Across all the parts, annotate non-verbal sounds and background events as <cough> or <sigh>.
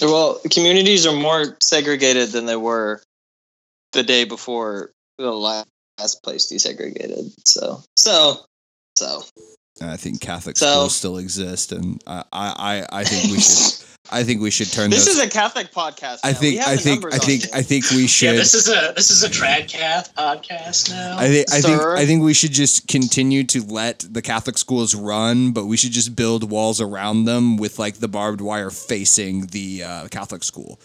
Well, communities are more segregated than they were the day before the last place desegregated. So, so, so. I think Catholic So- schools still exist, and I, I I think we should. <laughs> I think we should turn This those. is a Catholic podcast. I now. We think. I think. I think. here. I think we should. Yeah, this is a this is a Tradcath podcast now. I think. I think. I think we should just continue to let the Catholic schools run, but we should just build walls around them with like the barbed wire facing the uh, Catholic school.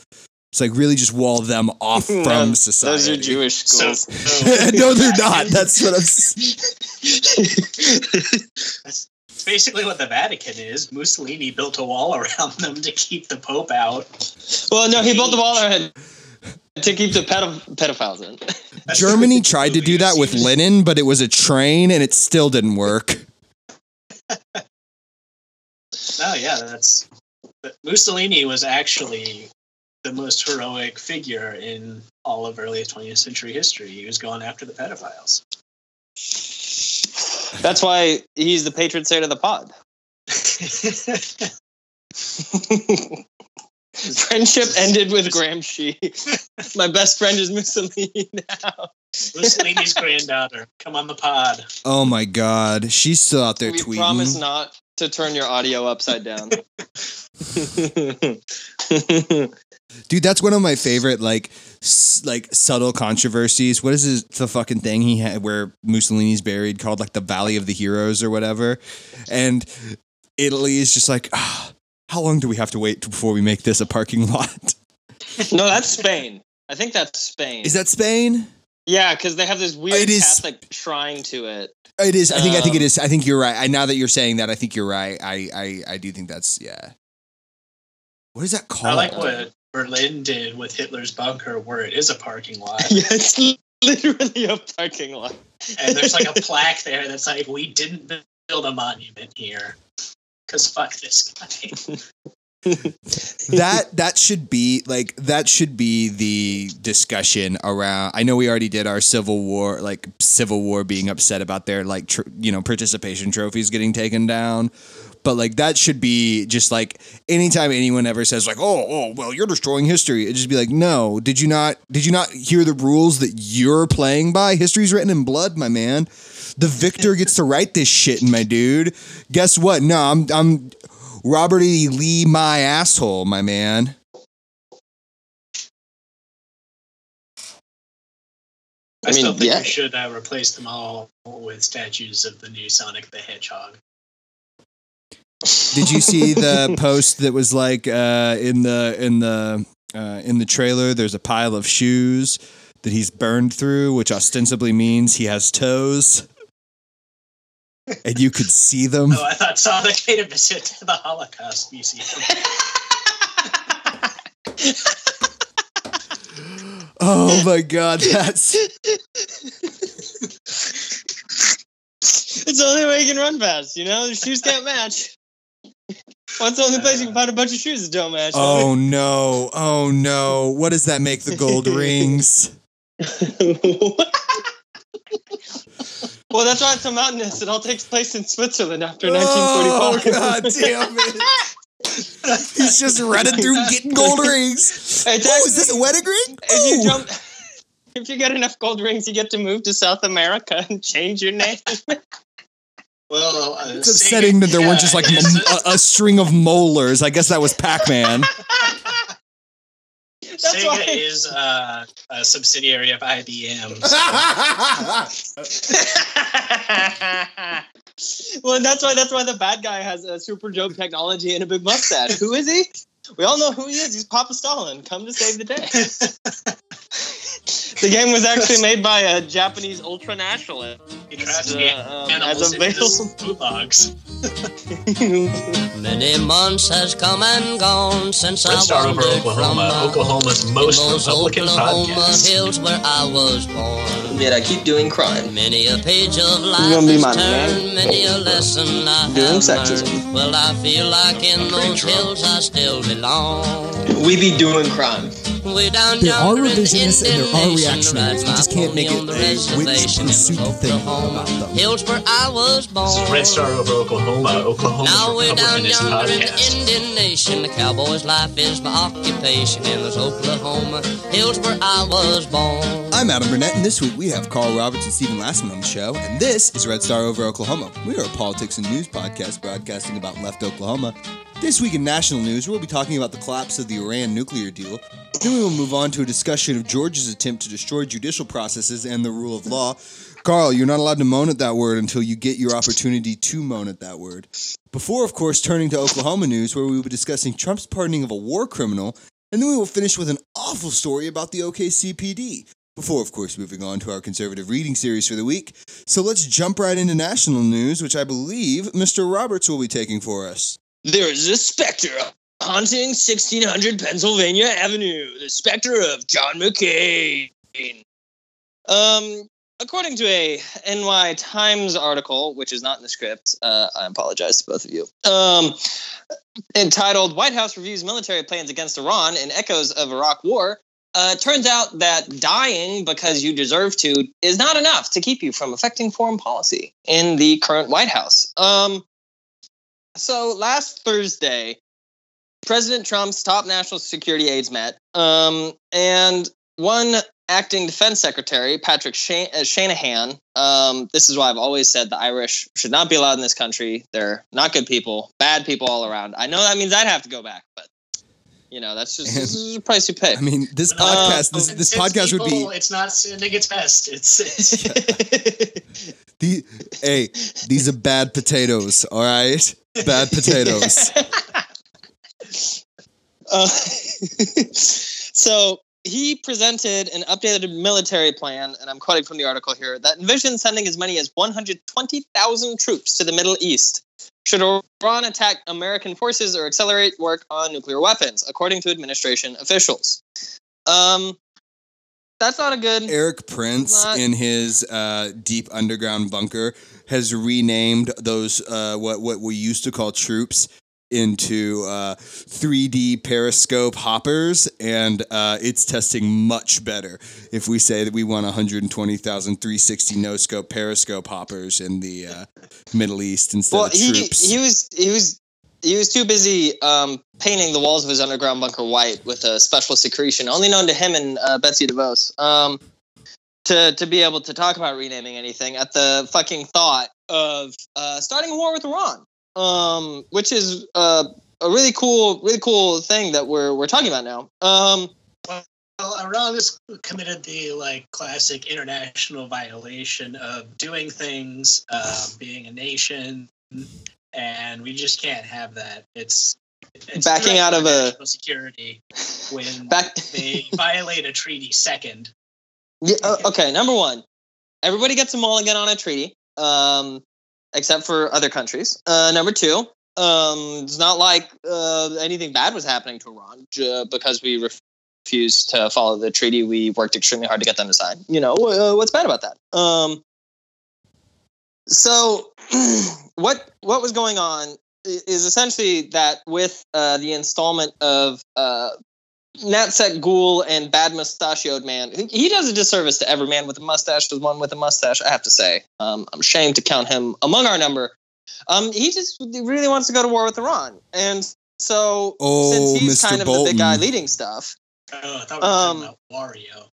It's like really just wall them off <laughs> from No, society. Those are Jewish so, schools. so <laughs> no, they're not. That's what I'm. <laughs> s- basically what the Vatican is. Mussolini built a wall <laughs> around them to keep the Pope out. well, no, he built the wall ahead <laughs> to keep the pedo- pedophiles in. Germany <laughs> tried to do that with seen. Lenin, but it was a train and it still didn't work. Oh yeah, that's but Mussolini was actually the most heroic figure in all of early 20th century history. He was going after the pedophiles. That's why he's the patron saint of the pod. <laughs> Friendship ended with Gramsci. <laughs> My best friend is Mussolini now. Mussolini's granddaughter, come on the pod. Oh my god, she's still out there we tweeting. promise not to turn your audio upside down. <laughs> Dude, that's one of my favorite like s- like subtle controversies. What is this, the fucking thing he had where Mussolini's buried called like the Valley of the Heroes or whatever? And Italy is just like, ah, how long do we have to wait before we make this a parking lot? <laughs> no, that's Spain. I think that's Spain. Is that Spain? yeah, because they have this weird It is- Catholic shrine to it. It is. I think. I think it Um. I think you're right. I now that you're saying that, I think you're right. I. I. I do think that's yeah. What is that I called? like what Berlin did with Hitler's bunker, where it is a parking lot, <laughs> Yeah, it's literally a parking lot. and there's like a plaque there that's like, "We didn't build a monument here." Cause fuck this guy. <laughs> that that should be like that should be the discussion around i know we already did our civil war like civil war being upset about their like tr- you know participation trophies getting taken down but like that should be just like anytime anyone ever says like oh oh well you're destroying history it just be like no did you not did you not hear the rules that you're playing by history's written in blood my man the victor gets to write this shit my dude guess what no i'm i'm Robert E. Lee, my asshole, my man. I, I mean, still think yeah. we should uh, replace them all with statues of the new Sonic the Hedgehog. Did you see the <laughs> post that was like uh, in the in the uh, in the trailer? There's a pile of shoes that he's burned through, which ostensibly means he has toes, and you could see them. Oh, I thought Sonic <laughs> paid a visit to the Holocaust Museum. <laughs> Oh my god, that's It's the only way you can run fast, you know? The shoes can't match. What's the only place you can uh, find a bunch of shoes that don't match? oh <laughs> no, oh no. What does that make the gold rings? well, that's why it's so mountainous. It all takes place in Switzerland after Oh 1945. <laughs> god damn it! <laughs> He's just running through getting gold rings. It's Oh, is this a wedding ring? If you jump, if you get enough gold rings, you get to move to South America and change your name. Well, uh, It's upsetting that there weren't just like a, m- a, a string of molars. I guess that was Pac Man. <laughs> That's Sega why- is uh, a subsidiary of IBM. <laughs> well, that's why that's why the bad guy has a super dope technology and a big mustache. who is he? We all know who he is. He's Papa Stalin, come to save the day. <laughs> the game was actually made by a Japanese ultranationalist. He traps Uh, the um, animals as a into his veil. Many months has come and gone since Let's I start over wandered Oklahoma, from Oklahoma's most those Republican Oklahoma podcast. hills where I was born. Yet I keep doing crime. Many a page of life gonna be my turned, man? many a lesson I Doing have sexism. learned. Well, I feel like in those drunk. hills I still belong. we be doing crime. Way down There are yonder in revisionists and there are reactionaries. We just can't make pony it on the a witness reservation pursuit of thing Oklahoma. about them. Hillsboro, I was born. This is Red Star over Oklahoma. Oklahoma's Now way down Republicanist yonder in the podcast. Indian Nation, the cowboy's life is my occupation in this Oklahoma. Hillsboro, I was born. I'm Adam Burnett, and this week we have Carl Roberts and Stephen Lassman on the show, and this is Red Star Over Oklahoma. We are a politics and news podcast broadcasting about left Oklahoma. This week in national news, we'll be talking about the collapse of the Iran nuclear deal. Then we will move on to a discussion of Georgia's attempt to destroy judicial processes and the rule of law. Carl, you're not allowed to moan at that word until you get your opportunity to moan at that word. Before, of course, turning to Oklahoma news, where we will be discussing Trump's pardoning of a war criminal, and then we will finish with an awful story about the OKCPD. Before, of course, moving on to our conservative reading series for the week. So let's jump right into national news, which I believe Mr. Roberts will be taking for us. There is a specter haunting 1600 Pennsylvania Avenue. The specter of John McCain. Um, according to a NY Times article, which is not in the script, uh, I apologize to both of you. Um, entitled "White House Reviews Military Plans Against Iran and Echoes of Iraq War." Uh, turns out that dying because you deserve to is not enough to keep you from affecting foreign policy in the current White House. Um, so last Thursday, President Trump's top national security aides met, um, and one acting defense secretary, Patrick Shan- uh, Shanahan. Um, this is why I've always said the Irish should not be allowed in this country. They're not good people, bad people all around. I know that means I'd have to go back, but you know that's just this is the price you pay. I mean, this Uh, podcast, this, this it's podcast would be It's not sending its best. It's, it's <laughs> <laughs> the hey, these are bad potatoes, all right? Bad potatoes. <laughs> Uh, so he presented an updated military plan, and I'm quoting from the article here, that envisions sending as many as 120,000 troops to the Middle East should Iran attack American forces or accelerate work on nuclear weapons, according to administration officials. Um, that's not a good. Erik Prince, Not- in his uh, deep underground bunker, has renamed those uh, what what we used to call troops into uh, 3D periscope hoppers, and uh, it's testing much better. If we say that we want 120,000 360 no scope periscope hoppers in the uh, Middle East instead Well, of he troops. he was he was he was too busy um, painting the walls of his underground bunker white with a special secretion only known to him and uh, Betsy DeVos. Um, to to be able to talk about renaming anything at the fucking thought of uh, starting a war with Iran, um, which is uh, a really cool really cool thing that we're we're talking about now. Um, well, Iran has committed the like classic international violation of doing things, uh, being a nation, and we just can't have that. It's, it's Backing out of a- security when back they violate a treaty second. Yeah, okay, number one, everybody gets a mulligan on a treaty, um, except for other countries. Uh, number two, um, it's not like uh, anything bad was happening to Iran because we refused to follow the treaty. We worked extremely hard to get them to sign. You know, uh, what's bad about that? Um, so, <clears throat> what what was going on is essentially that with uh, the installment of NatSec Ghoul and Bad Mustachioed Man. He- He does a disservice to every man with a mustache. There's one with a mustache, I have to say. Um, I'm ashamed to count him among our number. Um, he just really wants to go to war with Iran. And so, Oh, since he's Mr. kind of the big guy leading stuff, Oh, I thought we were Um, talking Wario.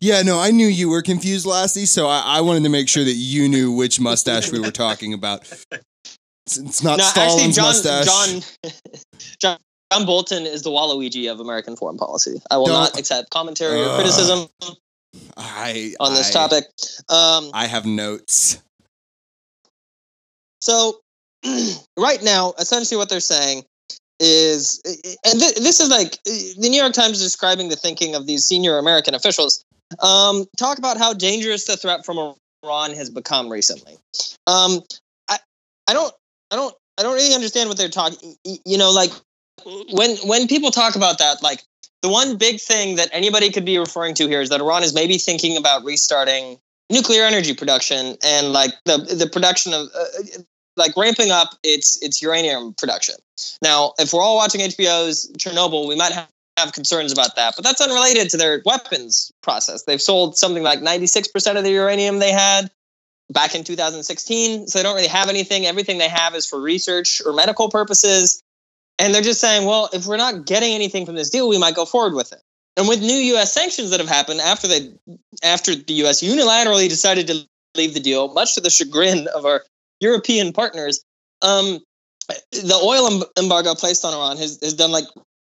Yeah, no, I knew you were confused, Lassie, so I, I wanted to make sure that you knew which mustache we were talking about. <laughs> It's, it's not no, actually, Stalin's John, mustache. John, <laughs> John, John Bolton is the Waluigi of American foreign policy. I will Don't- not accept commentary or criticism I, on this I- topic. Um, I have notes. So, <clears throat> right now, essentially what they're saying is, and th- this is like the New York Times is describing the thinking of these senior American officials. Um, talk about how dangerous the threat from Iran has become recently. Um, I, I don't, I don't, I don't really understand what they're talking. You know, like when when people talk about that, like the one big thing that anybody could be referring to here is that Iran is maybe thinking about restarting nuclear energy production and like the the production of uh, like ramping up its its uranium production. Now, if we're all watching HBO's Chernobyl, we might have, have concerns about that, but that's unrelated to their weapons process. They've sold something like 96% of the uranium they had back in 2016, so they don't really have anything. Everything they have is for research or medical purposes. And they're just saying, well, if we're not getting anything from this deal, we might go forward with it. And with new U.S. sanctions that have happened after they, after the U.S. unilaterally decided to leave the deal, much to the chagrin of our European partners, um, the oil embargo placed on Iran has, has done like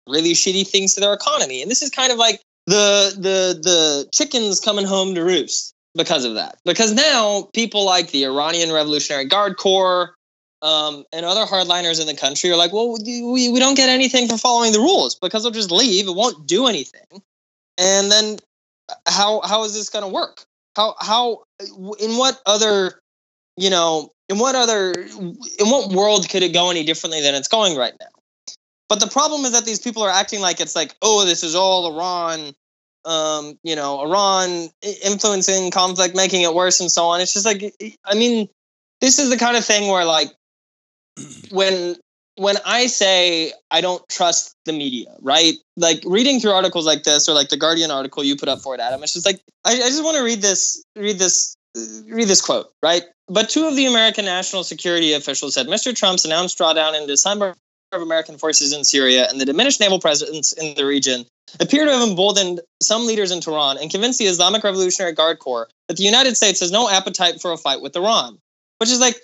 really shitty things to their economy. And this is kind of like the the the chickens coming home to roost because of that. Because now people like the Iranian Revolutionary Guard Corps um, and other hardliners in the country are like, well, we, we don't get anything for following the rules because they'll just leave. It won't do anything. And then how how is this going to work? How how in what other you know in what other in what world could it go any differently than it's going right now? But the problem is that these people are acting like it's like, oh, this is all Iran, um, you know, Iran influencing conflict, making it worse, and so on. It's just like, I mean, this is the kind of thing where like when when I say I don't trust the media, right? Like reading through articles like this or like the Guardian article you put up for it, Adam, it's just like I, I just want to read this, read this, read this quote, right? But two of the American national security officials said Mr. Trump's announced drawdown in December of American forces in Syria and the diminished naval presence in the region appear to have emboldened some leaders in Tehran and convinced the Islamic Revolutionary Guard Corps that the United States has no appetite for a fight with Iran. Which is like,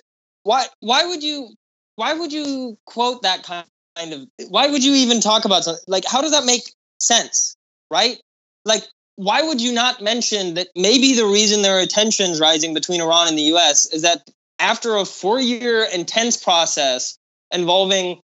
why? Why would you? Why would you quote that kind of? Why would you even talk about something like? How does that make sense? Right? Like, why would you not mention that maybe the reason there are tensions rising between Iran and the U.S. is that after a four-year intense process involving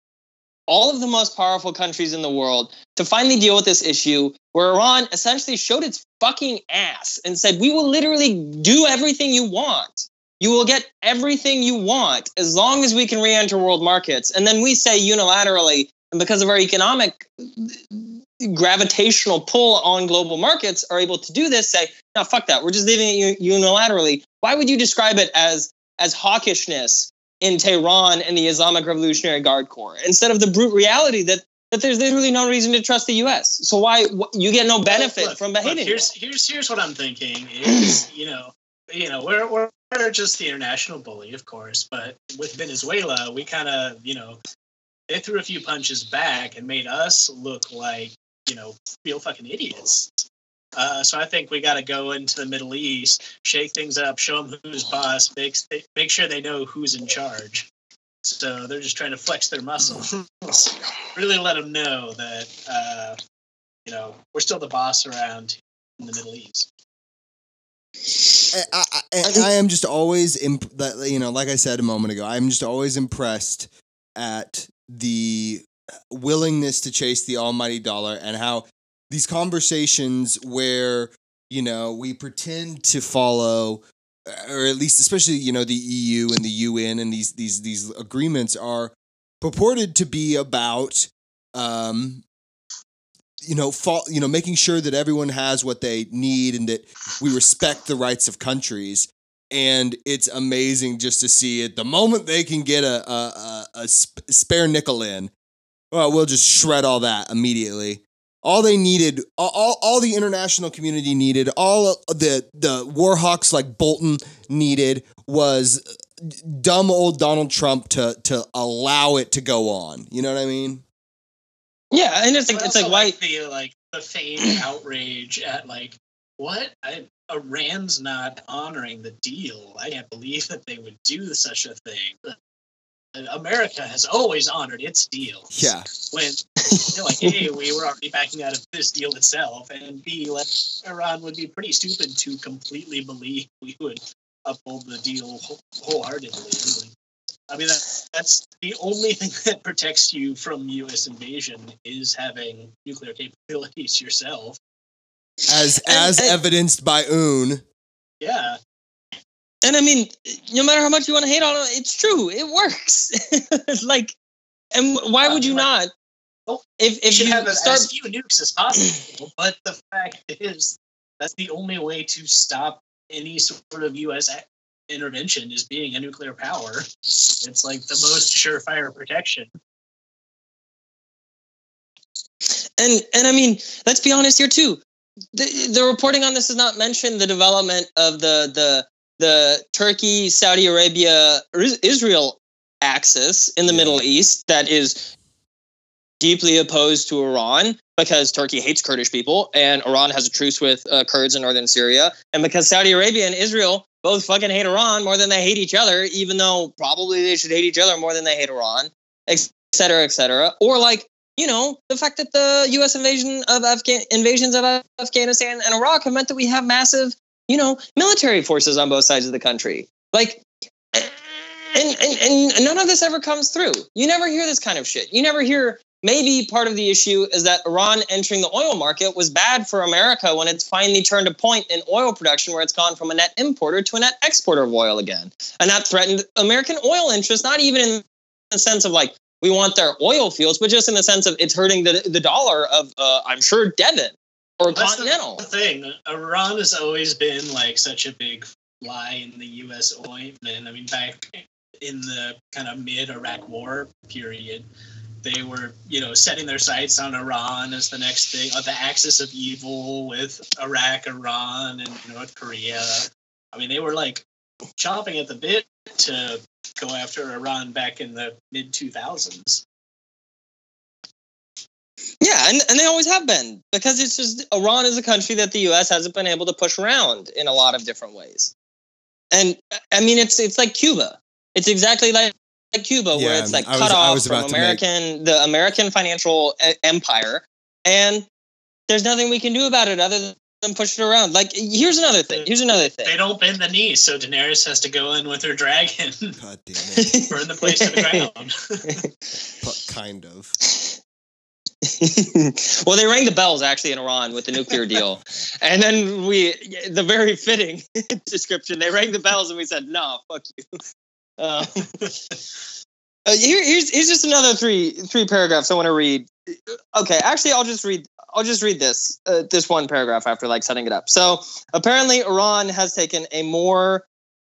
all of the most powerful countries in the world to finally deal with this issue where Iran essentially showed its fucking ass and said, We will literally do everything you want. You will get everything you want as long as we can re enter world markets. And then we say unilaterally, and because of our economic gravitational pull on global markets, are able to do this, say, no, fuck that. We're just leaving it unilaterally. Why would you describe it as as hawkishness in Tehran and the Islamic Revolutionary Guard Corps instead of the brute reality that that there's literally no reason to trust the U.S. So why you get no benefit look, from behaving? Here's here's here's what I'm thinking is you know you know we're we're just the international bully, of course, but with Venezuela, we kind of you know they threw a few punches back and made us look like you know real fucking idiots. Uh, so I think we got to go into the Middle East, shake things up, show them who's boss, make make sure they know who's in charge. So they're just trying to flex their muscles. <laughs> really let them know that uh, you know we're still the boss around in the Middle East. I, I, I am just always imp- that you know, like I said a moment ago, I'm just always impressed at the willingness to chase the almighty dollar and how these conversations where you know we pretend to follow or at least especially you know the EU and the UN and these these these agreements are purported to be about um you know you know making sure that everyone has what they need and that we respect the rights of countries and it's amazing just to see it the moment they can get a a, a, a spare nickel in well we'll just shred all that immediately all they needed, all, all the international community needed, all the the warhawks like Bolton needed was dumb old Donald Trump to to allow it to go on. You know what I mean? Yeah, and it's like it's like why like the like the fame <clears throat> outrage at like what I, Iran's not honoring the deal. I can't believe that they would do such a thing. America has always honored its deal. Yeah. When <laughs> they're like, hey, we were already backing out of this deal itself, and B, like Iran would be pretty stupid to completely believe we would uphold the deal wholeheartedly. I mean, that, that's the only thing <laughs> that protects you from U.S. invasion is having nuclear capabilities <laughs> yourself. As as and, and, evidenced by Un. Yeah, and I mean, no matter how much you want to hate on it, it's true. It works. <laughs> like, and why would you uh, not? Well, if if you, you have start... as few nukes as possible, but the fact is that's the only way to stop any sort of U.S. intervention is being a nuclear power. It's like the most surefire protection. And and I mean, let's be honest here too. The, the reporting on this has not mentioned the development of the the the Turkey, Saudi Arabia, Israel axis in the Yeah. Middle East that is deeply opposed to Iran because Turkey hates Kurdish people and Iran has a truce with uh, Kurds in northern Syria, and because Saudi Arabia and Israel both fucking hate Iran more than they hate each other, even though probably they should hate each other more than they hate Iran, et cetera, et cetera. Or like you know, the fact that the U.S. invasion of Afghan invasions of Afghanistan and Iraq have meant that we have massive, you know, military forces on both sides of the country. Like, and, and, and none of this ever comes through. You never hear this kind of shit. You never hear. Maybe part of the issue is that Iran entering the oil market was bad for America when it's finally turned a point in oil production where it's gone from a net importer to a net exporter of oil again. And that threatened American oil interests, not even in the sense of like, we want their oil fields, but just in the sense of it's hurting the the dollar of uh, I'm sure Devon or That's Continental. the thing. Iran has always been like such a big fly in the U.S. ointment. I mean, back in the kind of mid Iraq War period, they were you know setting their sights on Iran as the next thing, on the axis of evil with Iraq, Iran, and North Korea. I mean, they were like chomping at the bit to go after Iran back in the mid 2000s. Yeah, and, and they always have been because it's just Iran is a country that the U.S. hasn't been able to push around in a lot of different ways. And I mean, it's it's like Cuba. It's exactly like, like Cuba, where it's like I cut I off from about to make- American the American financial e- empire, and there's nothing we can do about it other than push it around. Like, here's another thing. Here's another thing. They don't bend the knee, so Daenerys has to go in with her dragon, God damn it. <laughs> burn the place to the ground. <laughs> But kind of. <laughs> well, they rang the bells actually in Iran with the nuclear deal, and then we the very fitting description. They rang the bells and we said, "No, fuck you." Um, <laughs> uh, here, here's here's just another three three paragraphs I want to read. Okay, actually, I'll just read. I'll just read this uh, this one paragraph after like setting it up. So apparently, Iran has taken a more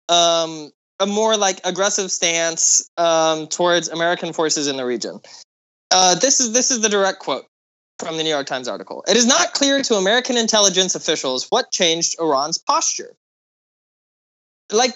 um, a more like aggressive stance um, towards American forces in the region. Uh, this is this is the direct quote from the New York Times article. It is not clear to American intelligence officials what changed Iran's posture. Like,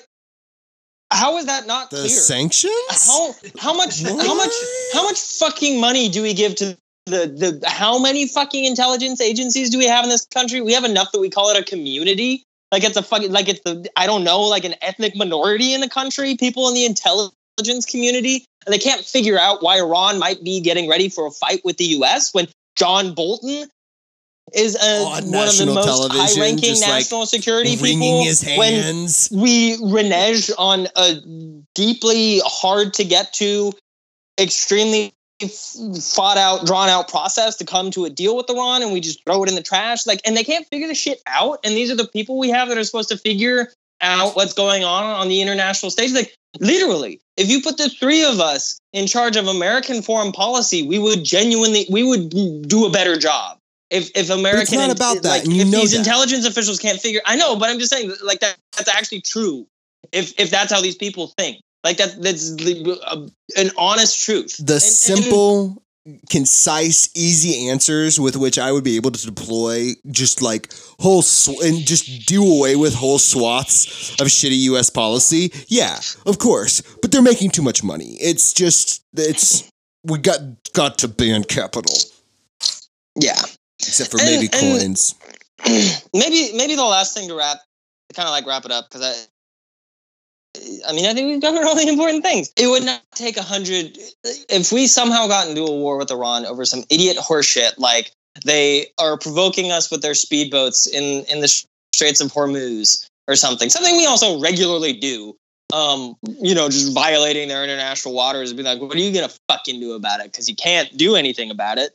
how is that not The clear? sanctions? how how much how much how much fucking money do we give to the the how many fucking intelligence agencies do we have in this country? We have enough that we call it a community. Like it's a fucking like it's the I don't know like an ethnic minority in the country. People in the intelligence community and they can't figure out why Iran might be getting ready for a fight with the U.S. when John Bolton is a, On one of the most high-ranking just, like, national security people. his when we renege on a deeply hard to get to, extremely fought out, drawn out process to come to a deal with Iran, and we just throw it in the trash. Like, and they can't figure the shit out. And these are the people we have that are supposed to figure out what's going on on the international stage. Like, literally, if you put the three of us in charge of American foreign policy, we would genuinely, we would do a better job. If, if American not about that, like, you if know these that. intelligence officials can't figure, I know, but I'm just saying, like that that's actually true. If if that's how these people think, like that that's the- uh, an honest truth. The And- and- simple, concise, easy answers with which I would be able to deploy just like whole sw- and just do away with whole swaths of shitty U.S. policy. Yeah, of course, but they're making too much money. It's just it's we got got to ban capital, yeah. Except for maybe and- coins. <clears throat> maybe maybe the last thing to wrap to kind of like wrap it up because I I mean I think we've <laughs> covered all the important things. It would not take a hundred if we somehow got into a war with Iran over some idiot horseshit like they are provoking us with their speedboats in in the Straits of Hormuz or something. Something we also regularly do. Um, you know, just violating their international waters and be like, what are you gonna fucking do about it? Because you can't do anything about it.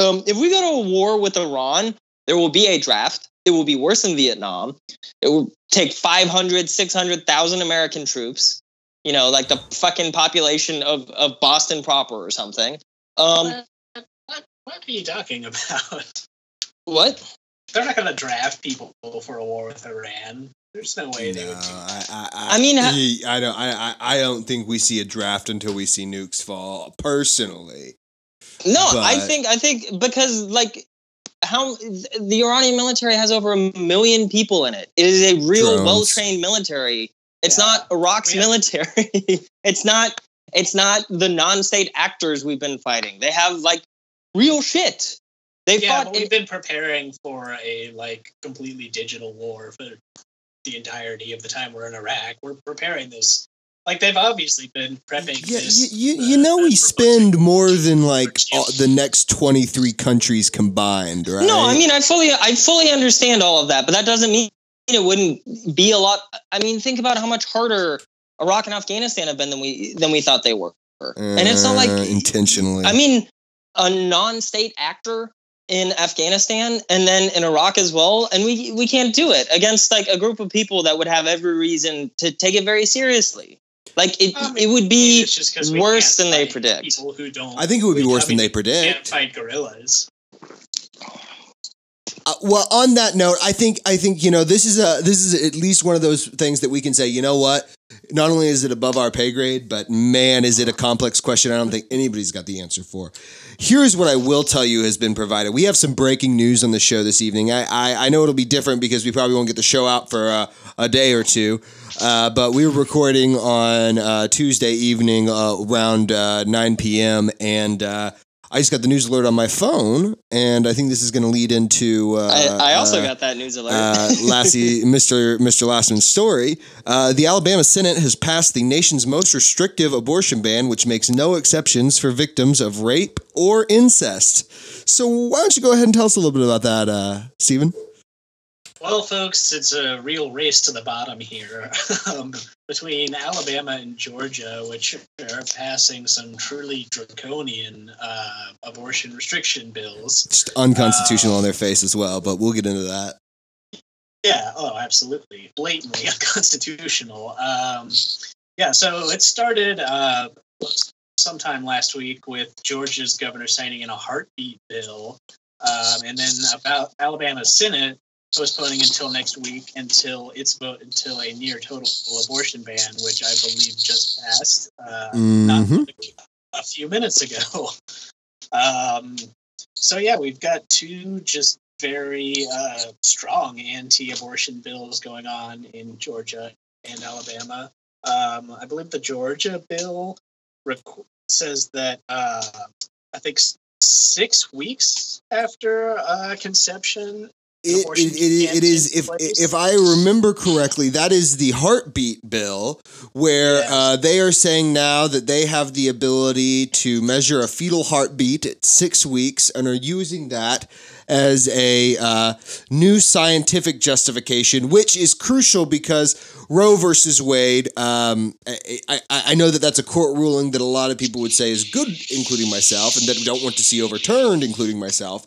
Um, if we go to a war with Iran, there will be a draft. It will be worse than Vietnam. It will take 500, 600,000 American troops, you know, like the fucking population of, of Boston proper or something. Um, what, what, what are you talking <laughs> about? what? They're not going to draft people for a war with Iran. There's no way they would do that. I, I, I mean, ha- he- I don't. I, I, I don't think we see a draft until we see nukes fall. Personally, No, I think I think because like how the Iranian military has over a million people in it. It is a real well trained military. It's Yeah. not Iraq's We have- military. <laughs> it's not it's not the non state actors we've been fighting. They have like real shit. They Yeah, fought but we've been preparing for a like completely digital war for the entirety of the time we're in Iraq. We're preparing this. Like they've obviously been prepping. yeah, this, you, you, uh, you know we spend more than like all, the next twenty three countries combined, right? No, I mean I fully I fully understand all of that, but that doesn't mean it wouldn't be a lot. I mean, think about how much harder Iraq and Afghanistan have been than we than we thought they were, and it's not like Uh, intentionally. I mean a non-state actor in Afghanistan and then in Iraq as well, and we we can't do it against like a group of people that would have every reason to take it very seriously. Like it, I mean, it would maybe be it's just 'cause we worse can't than they predict. People who don't. I think it would be worse I than they predict. Can't fight guerrillas. Uh, well, on that note, I think I think you know this is a this is at least one of those things that we can say. You know what? Not only is it above our pay grade, but man, is it a complex question? I don't think anybody's got the answer for. Here's what I will tell you has been provided. We have some breaking news on the show this evening. I I, I know it'll be different because we probably won't get the show out for uh, a day or two. Uh, but we were recording on uh, Tuesday evening uh, around uh, 9 p.m. and uh, I just got the news alert on my phone, and I think this is going to lead into. Uh, I, I also uh, got that news alert. uh, <laughs> Lassie, Mr. Mr. Lassman's story. Uh, the Alabama Senate has passed the nation's most restrictive abortion ban, which makes no exceptions for victims of rape or incest. So, why don't you go ahead and tell us a little bit about that, uh, Stephen? Well, folks, it's a real race to the bottom here <laughs> um, between Alabama and Georgia, which are passing some truly draconian uh, abortion restriction bills. Just unconstitutional on their face as well, but we'll get into that. Yeah, oh, absolutely. Blatantly <laughs> unconstitutional. Um, yeah, so it started uh, sometime last week with Georgia's governor signing in a heartbeat bill, um, and then about Alabama's Senate postponing until next week until its vote until a near total abortion ban, which I believe just passed uh, not Mhm. a few minutes ago. <laughs> Um, so yeah, we've got two just very uh, strong anti-abortion bills going on in Georgia and Alabama. Um, I believe the Georgia bill requ- says that uh, I think six weeks after uh, conception, It, it, it, it is if if I remember correctly, that is the heartbeat bill, where Yes. uh, they are saying now that they have the ability to measure a fetal heartbeat at six weeks and are using that as a uh, new scientific justification, which is crucial because Roe versus Wade. Um, I, I, I know that that's a court ruling that a lot of people would say is good, including myself, and that we don't want to see overturned, including myself,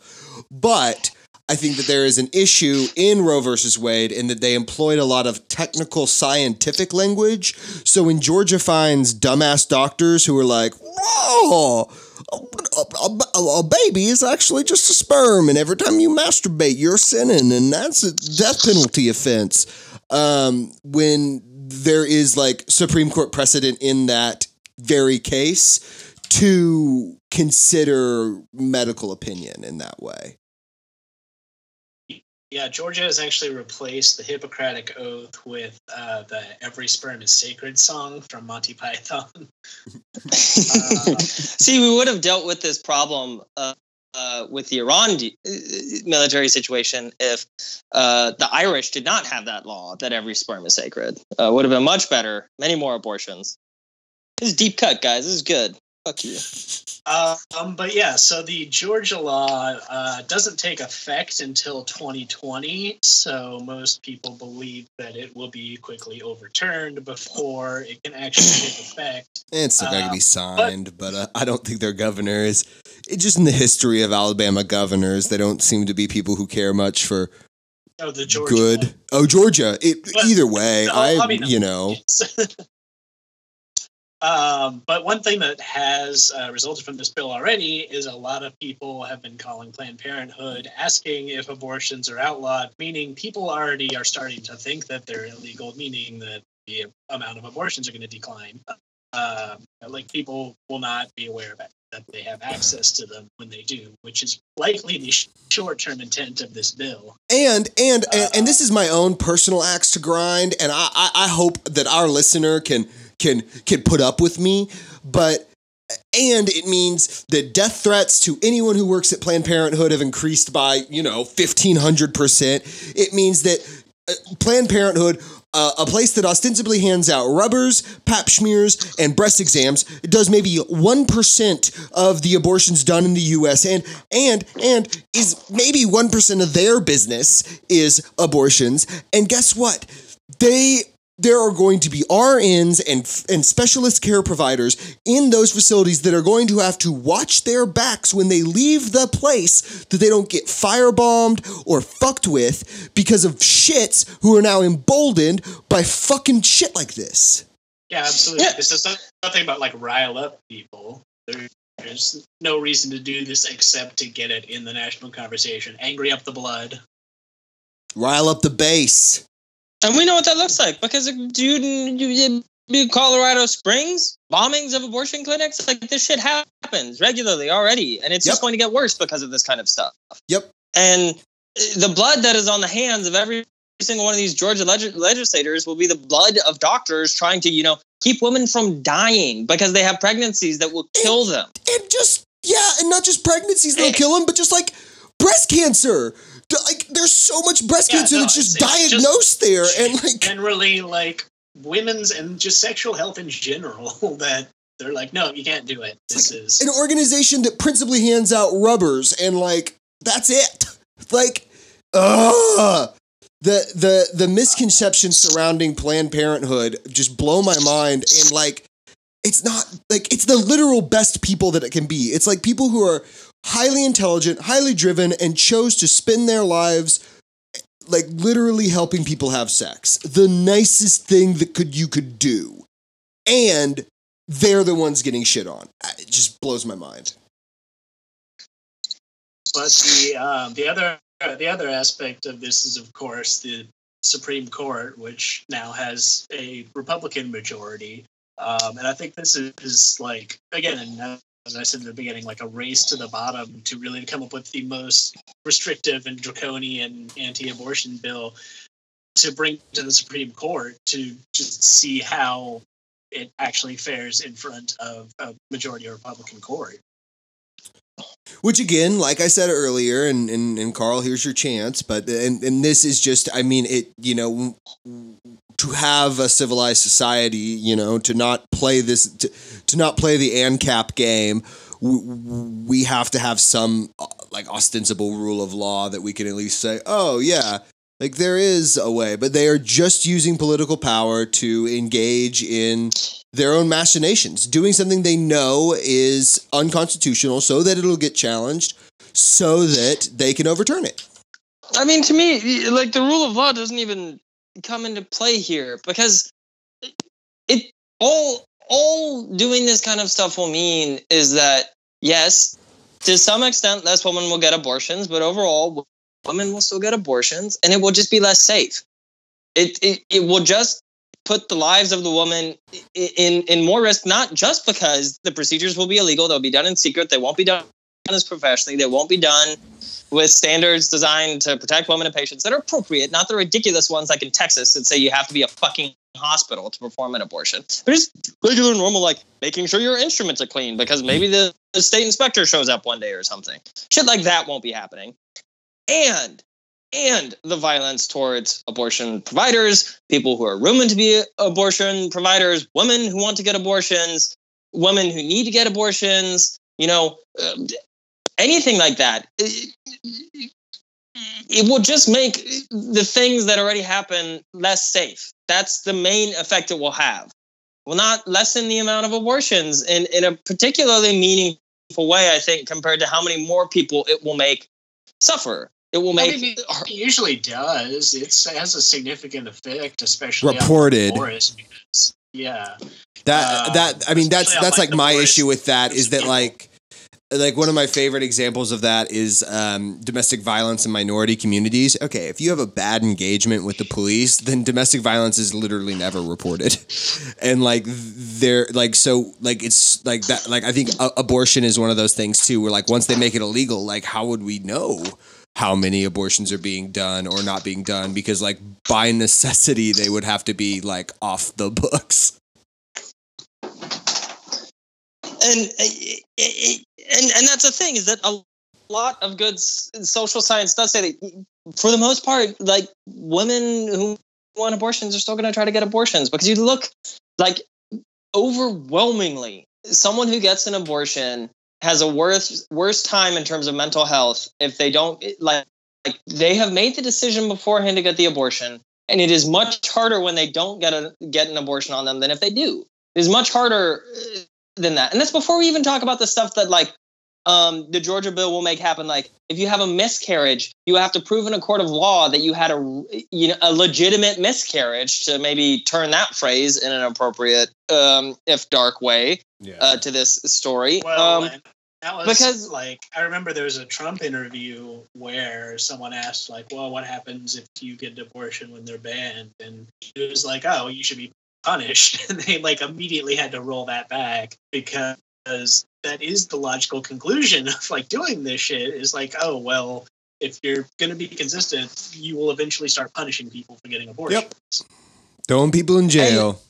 but. I think that there is an issue in Roe versus Wade in that they employed a lot of technical scientific language. So when Georgia finds dumbass doctors who are like, "Whoa, a, a- a- a baby is actually just a sperm, and every time you masturbate, you're sinning, and that's a death penalty offense." Um, when there is like Supreme Court precedent in that very case to consider medical opinion in that way. Yeah, Georgia has actually replaced the Hippocratic Oath with uh, the "Every Sperm is Sacred" song from Monty Python. <laughs> Uh, <laughs> See, we would have dealt with this problem uh, uh, with the Iran de- uh, military situation if uh, the Irish did not have that law that every sperm is sacred. Would have been much better. Many more abortions. This is deep cut, guys. This is good. Fuck you. Um, but yeah, so the Georgia law uh, doesn't take effect until 2020. So most people believe that it will be quickly overturned before it can actually take <laughs> effect. It's not going to Uh, be signed, but, uh, I don't think their governor is. It just in the history of Alabama governors, they don't seem to be people who care much for Oh, the Georgia good. law. Oh, Georgia. It, But- either way, No, I, I mean, you know, <laughs> Um, but one thing that has uh, resulted from this bill already is a lot of people have been calling Planned Parenthood asking if abortions are outlawed, meaning people already are starting to think that they're illegal, meaning that the amount of abortions are going to decline. Uh, like people will not be aware of it, that they have access to them when they do, which is likely the sh- short-term intent of this bill. And and, and and this is my own personal axe to grind, and I, I I hope that our listener can can can put up with me, but and it means that death threats to anyone who works at Planned Parenthood have increased by you know fifteen hundred percent. It means that uh, Planned Parenthood. Uh, a place that ostensibly hands out rubbers, pap smears, and breast exams does maybe one percent of the abortions done in the U.S. and and and is maybe one percent of their business is abortions. And guess what? They there are going to be RNs and and specialist care providers in those facilities that are going to have to watch their backs when they leave the place that they don't get firebombed or fucked with because of shits who are now emboldened by fucking shit like this. Yeah, absolutely. Yeah. This is not- nothing about like rile up people. There, there's no reason to do this except to get it in the national conversation, angry up the blood. Rile up the base. And we know what that looks like because dude you- you- Colorado Springs bombings of abortion clinics like this shit happens regularly already, and it's Yep. just going to get worse because of this kind of stuff. Yep. And uh, the blood that is on the hands of every single one of these Georgia leg- legislators will be the blood of doctors trying to, you know, keep women from dying because they have pregnancies that will kill them. And just yeah, and not just pregnancies that'll kill them, but just like breast cancer. Like there's so much breast Yeah, cancer no, that's just it's- it's just- diagnosed there, and like Generally, like women's and just sexual health in general, <laughs> that they're like, no, you can't do it. This is an organization that principally hands out rubbers and like that's it. <laughs> Like, ugh. The the the misconceptions surrounding Planned Parenthood just blow my mind and like it's not like it's the literal best people that it can be. It's like people who are highly intelligent, highly driven, and chose to spend their lives like literally helping people have sex. The nicest thing that could you could do. And they're the ones getting shit on. It just blows my mind. But the um, the other the other aspect of this is, of course, the Supreme Court, which now has a Republican majority, um, and I think this is, is like again, as I said in the beginning, like a race to the bottom to really come up with the most restrictive and draconian anti-abortion bill to bring to the Supreme Court to just see how it actually fares in front of a majority Republican court. Which again, like I said earlier, and, and, and Carl, here's your chance. But and, and this is just, I mean, it, you know, to have a civilized society, you know, to not play this, to, to not play the ANCAP game, we have to have some uh, like ostensible rule of law that we can at least say, oh yeah, like there is a way. But they are just using political power to engage in their own machinations, doing something they know is unconstitutional so that it'll get challenged so that they can overturn it. I mean, to me, like the rule of law doesn't even come into play here because it all all doing this kind of stuff will mean is that yes, to some extent, less women will get abortions, but overall, women will still get abortions, and it will just be less safe. It it, it will just put the lives of the woman in in more risk, not just because the procedures will be illegal; they'll be done in secret. They won't be done as professionally. They won't be done with standards designed to protect women and patients that are appropriate, not the ridiculous ones like in Texas that say you have to be a fucking hospital to perform an abortion. But just regular, normal, like making sure your instruments are clean because maybe the, the state inspector shows up one day or something. Shit like that won't be happening. And and the violence towards abortion providers, people who are rumored to be abortion providers, women who want to get abortions, women who need to get abortions, you know, uh, anything like that. It, it will just make the things that already happen less safe. That's the main effect it will have. It will not lessen the amount of abortions in, in a particularly meaningful way, I think, compared to how many more people it will make suffer. It will I make mean, it usually does. It's, it has a significant effect, especially Reported. forest units. Yeah. That Um, that I mean that's that's like, like my issue with that is that like like one of my favorite examples of that is um, domestic violence in minority communities. Okay, if you have a bad engagement with the police, then domestic violence is literally never reported, <laughs> and like they're like so like it's like that like I think abortion is one of those things too. Where like once they make it illegal, like how would we know? How many abortions are being done or not being done? Because, like, by necessity, they would have to be like off the books. And uh, and and that's the thing is that a lot of good social science does say that for the most part like women who want abortions are still going to try to get abortions because you look like overwhelmingly someone who gets an abortion has a worse worse time in terms of mental health if they don't like like they have made the decision beforehand to get the abortion and it is much harder when they don't get a get an abortion on them than if they do. It is much harder than that. And that's before we even talk about the stuff that like um, the Georgia bill will make happen. Like if you have a miscarriage, you have to prove in a court of law that you had a you know a legitimate miscarriage to maybe turn that phrase in an appropriate, um, if dark way Yeah. uh, to this story. Well, um, that was because- like I remember there was a Trump interview where someone asked like, "Well, what happens if you get an abortion when they're banned?" And it was like, "Oh, you should be punished." <laughs> and they like immediately had to roll that back because that is the logical conclusion <laughs> of like doing this shit is like, "Oh, well, if you're going to be consistent, you will eventually start punishing people for getting abortions." Yep. Throwing people in jail.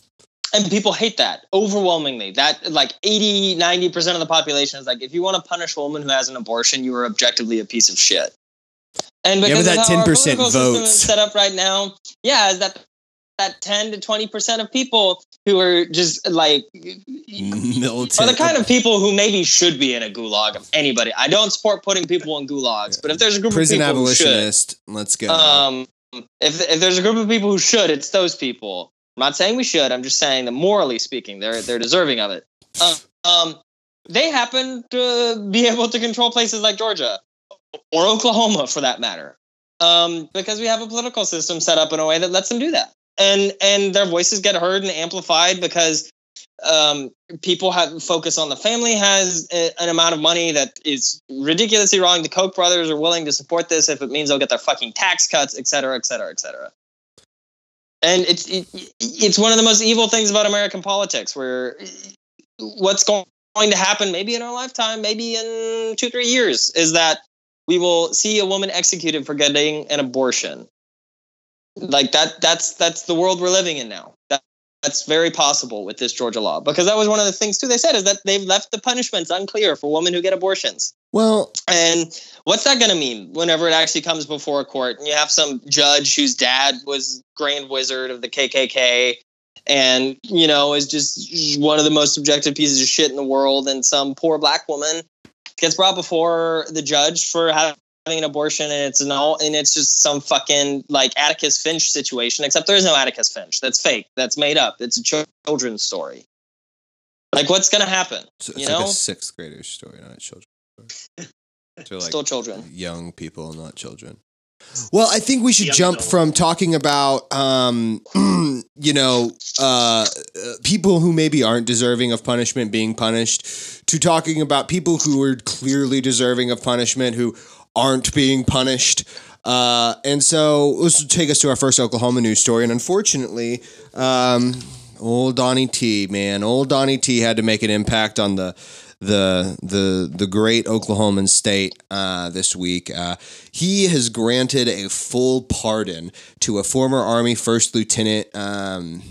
and people hate that overwhelmingly that like 80 90% of the population is like if you want to punish a woman who has an abortion you are objectively a piece of shit and Yeah, because but of that how 10% political system is votes. set up right now yeah is that that 10 to 20% of people who are just like Militant. are the kind of people who maybe should be in a gulag of anybody i don't support putting people in gulags but if there's a group prison of people who should abolitionist. Let's go. um, if if there's a group of people who should, it's those people. I'm not saying we should. I'm just saying that morally speaking, they're they're deserving of it. Um, um, they happen to be able to control places like Georgia or Oklahoma, for that matter, um, because we have a political system set up in a way that lets them do that, and and their voices get heard and amplified because um, people have focus on the family has a- an amount of money that is ridiculously wrong. The Koch brothers are willing to support this if it means they'll get their fucking tax cuts, et cetera, et cetera, et cetera. And it's it, it's one of the most evil things about American politics, where what's going to happen, maybe in our lifetime, maybe in two three years, is that we will see a woman executed for getting an abortion. Like that that's that's the world we're living in now. That, that's very possible with this Georgia law because that was one of the things too they said is that they've left the punishments unclear for women who get abortions. well, And what's that going to mean whenever it actually comes before a court and you have some judge whose dad was grand wizard of the KKK and you know is just one of the most objective pieces of shit in the world and some poor black woman gets brought before the judge for having an abortion and it's an all and it's just some fucking like Atticus Finch situation except there is no Atticus Finch. That's fake. That's made up. It's a chil- children's story. Like what's going to happen? It's, it's you like know? a sixth grader's story, not a children's story. <laughs> They're like still children. young people, not children. Well, I think we should Young jump adult. from talking about, um, <clears throat> you know, uh, uh, people who maybe aren't deserving of punishment being punished to talking about people who are clearly deserving of punishment who aren't being punished. Uh, and so this will take us to our first Oklahoma news story. And unfortunately, um, old Donnie T, man, old Donnie T had to make an impact on the the the the great Oklahoman state uh, this week. Uh, he has granted a full pardon to a former Army first lieutenant. Um,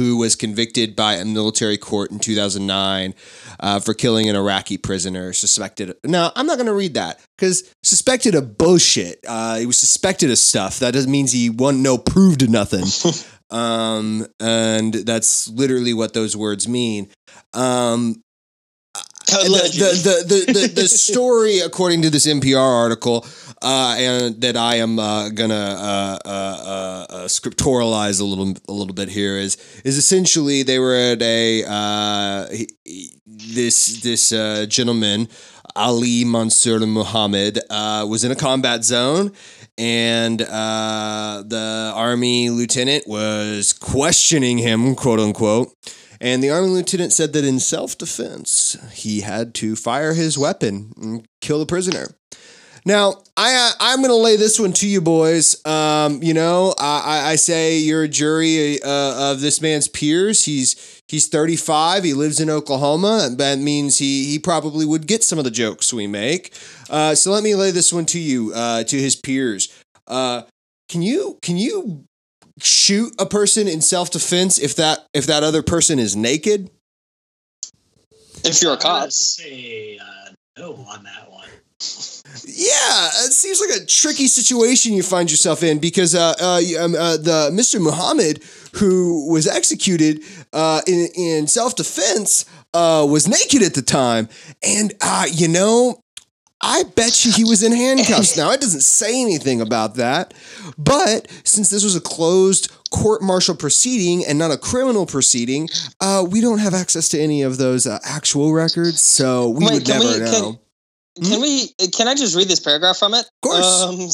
who was convicted by a military court in 2009 uh, for killing an Iraqi prisoner suspected. Now, I'm not going to read that because suspected of bullshit. Uh, he was suspected of stuff. That doesn't mean he won no proved nothing. <laughs> um, and that's literally what those words mean. Um, the, the, the, the, <laughs> story, according to this NPR article, uh, and that I am uh, gonna uh, uh, uh, uh, scripturalize a little a little bit here is is essentially they were at a uh, this this uh, gentleman Ali Mansour Muhammad uh, was in a combat zone, and uh, the army lieutenant was questioning him, quote unquote. And the army lieutenant said that in self defense, he had to fire his weapon and kill the prisoner. Now, I I'm going to lay this one to you boys. Um, you know, I, I- I say you're a jury uh, of this man's peers. He's he's 35. He lives in Oklahoma. That means he he probably would get some of the jokes we make. Uh, so let me lay this one to you, uh, to his peers. Uh, can you can you shoot a person in self defense if that if that other person is naked? If you're a I'm cop. gonna say uh, no on that one. Yeah, it seems like a tricky situation you find yourself in because uh, uh, um, uh, the Mr. Muhammad who was executed uh, in in self defense uh, was naked at the time, and uh, you know. I bet you he was in handcuffs. Now, it doesn't say anything about that, but since this was a closed court martial proceeding and not a criminal proceeding, uh, we don't have access to any of those uh, actual records, so we Wait, would can never we- know. can- Can we? Can I just read this paragraph from it? Of course. Um,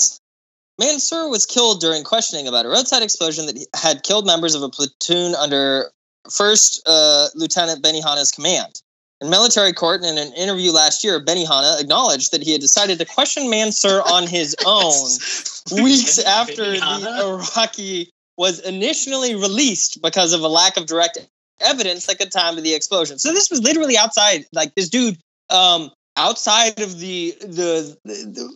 Mansour was killed during questioning about a roadside explosion that had killed members of a platoon under First uh, Lieutenant Benihana's command. In military court, in an interview last year, Benihana acknowledged that he had decided to question Mansour on his <laughs> own <laughs> weeks after Benihana? the Iraqi was initially released because of a lack of direct evidence at the time of the explosion. So this was literally outside, like this dude, um, outside of the the, the,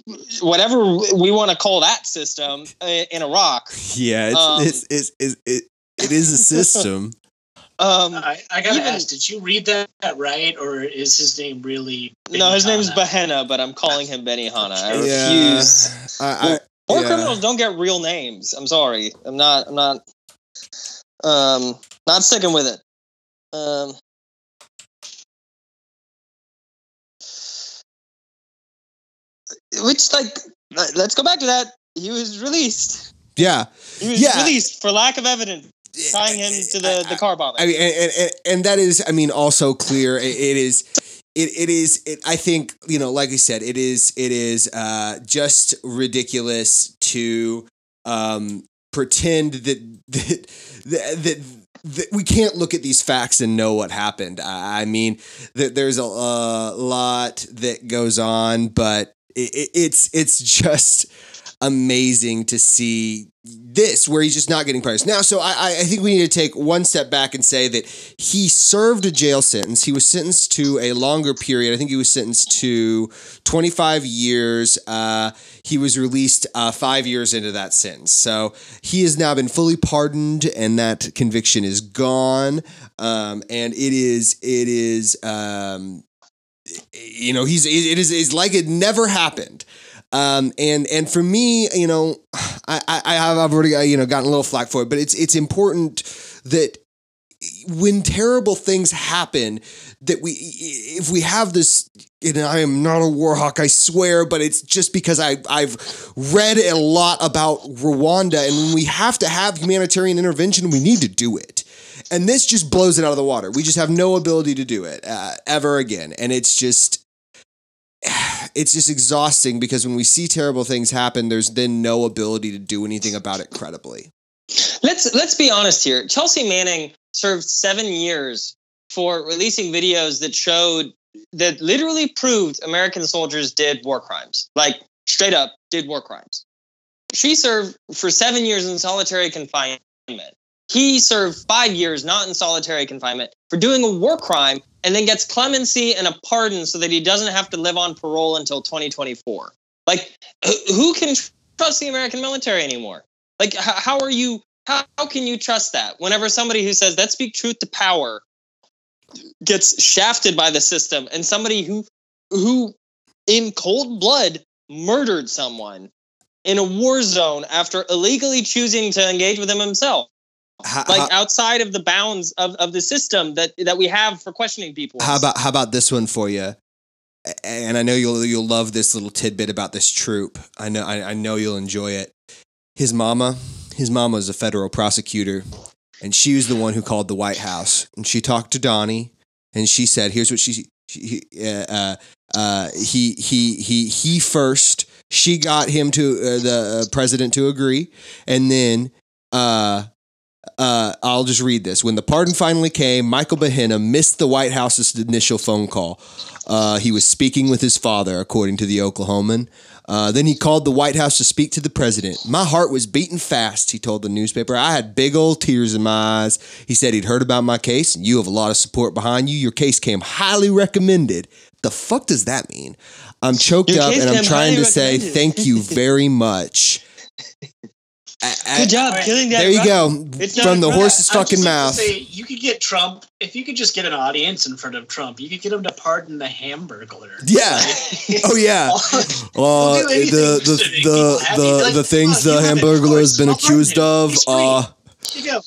the whatever we want to call that system uh, in Iraq. Yeah, it's, Um, it's, it's, it's, it, it is a <laughs> system. Um, I, I gotta Even- ask, did you read that right, or is his name really? no, his name's Benihana? Behenna, but I'm calling him Benihana. I yeah, refuse. I, I, War yeah. criminals don't get real names. I'm sorry. I'm not. I'm not. Um, not sticking with it. Um. Which, like, let- let's go back to that. He was released. yeah. He was Yeah. released for lack of evidence, tying him to the, the car bombing. I mean, and, and, and, that is, I mean, also clear. It, it is, it, it is, it, I think, you know, like I said, it is, it is uh, just ridiculous to um, pretend that, <laughs> that, that, that, we can't look at these facts and know what happened. I, mean, that there's a, a lot that goes on, but it, it's, it's just amazing to see this where he's just not getting punished. Now so I, I- I think we need to take one step back and say that he served a jail sentence. He was sentenced to a longer period. I think he was sentenced to 25 years. Uh, he was released uh, five years into that sentence. So he has now been fully pardoned and that conviction is gone. Um, and it is it is um, you know he's it is it's like it never happened um, and and for me, you know, I, I have I've already uh, you know gotten a little flack for it, but it's it's important that when terrible things happen, that we if we have this. And I am not a war hawk, I swear, but it's just because I I've read a lot about Rwanda, and when we have to have humanitarian intervention, we need to do it. And this just blows it out of the water. We just have no ability to do it uh, ever again, and it's just it's just exhausting because when we see terrible things happen, there's then no ability to do anything about it credibly. let's let's be honest here. Chelsea Manning served seven years for releasing videos that showed that literally proved American soldiers did war crimes, like straight up did war crimes. She served for seven years in solitary confinement. He served five years not in solitary confinement for doing a war crime and then gets clemency and a pardon so that he doesn't have to live on parole until 2024. Like, who can trust the American military anymore? Like, how are you? How, can you trust that? Whenever somebody who says "Let's speak truth to power" gets shafted by the system, and somebody who who in cold blood murdered someone in a war zone after illegally choosing to engage with him himself, How, like how, outside of the bounds of, of the system that that we have for questioning people. how about how about this one for you? And I know you'll you'll love this little tidbit about this troop. I know I, I know you'll enjoy it. His mama, his mama is a federal prosecutor, and she was the one who called the White House, and she talked to Donnie, and she said, "Here's what she He, uh, uh, uh, he he he he first. She got him to uh, the uh, president to agree, and then uh, uh, I'll just read this. When the pardon finally came, Michael Behenna missed the White House's initial phone call. Uh, he was speaking with his father, according to the Oklahoman. Uh, then he called the White House to speak to the president. My heart was beating fast, he told the newspaper. I had big old tears in my eyes. He said he'd heard about my case, and you have a lot of support behind you. Your case came highly recommended. The fuck does that mean? I'm choked Your up and I'm trying to say thank you <laughs> very much. I- I- Good job Alright, killing that. there you Rocky. go. It's From the horse's I'm fucking mouth. Say, you could get Trump if you could just get an audience in front of Trump. You could get him to pardon the Hamburglar. Yeah. Like, <laughs> Oh yeah. We'll Uh, do the the the the, Like, the things "Oh, the you have it, Hamburglar has been accused I'll of. Uh, you.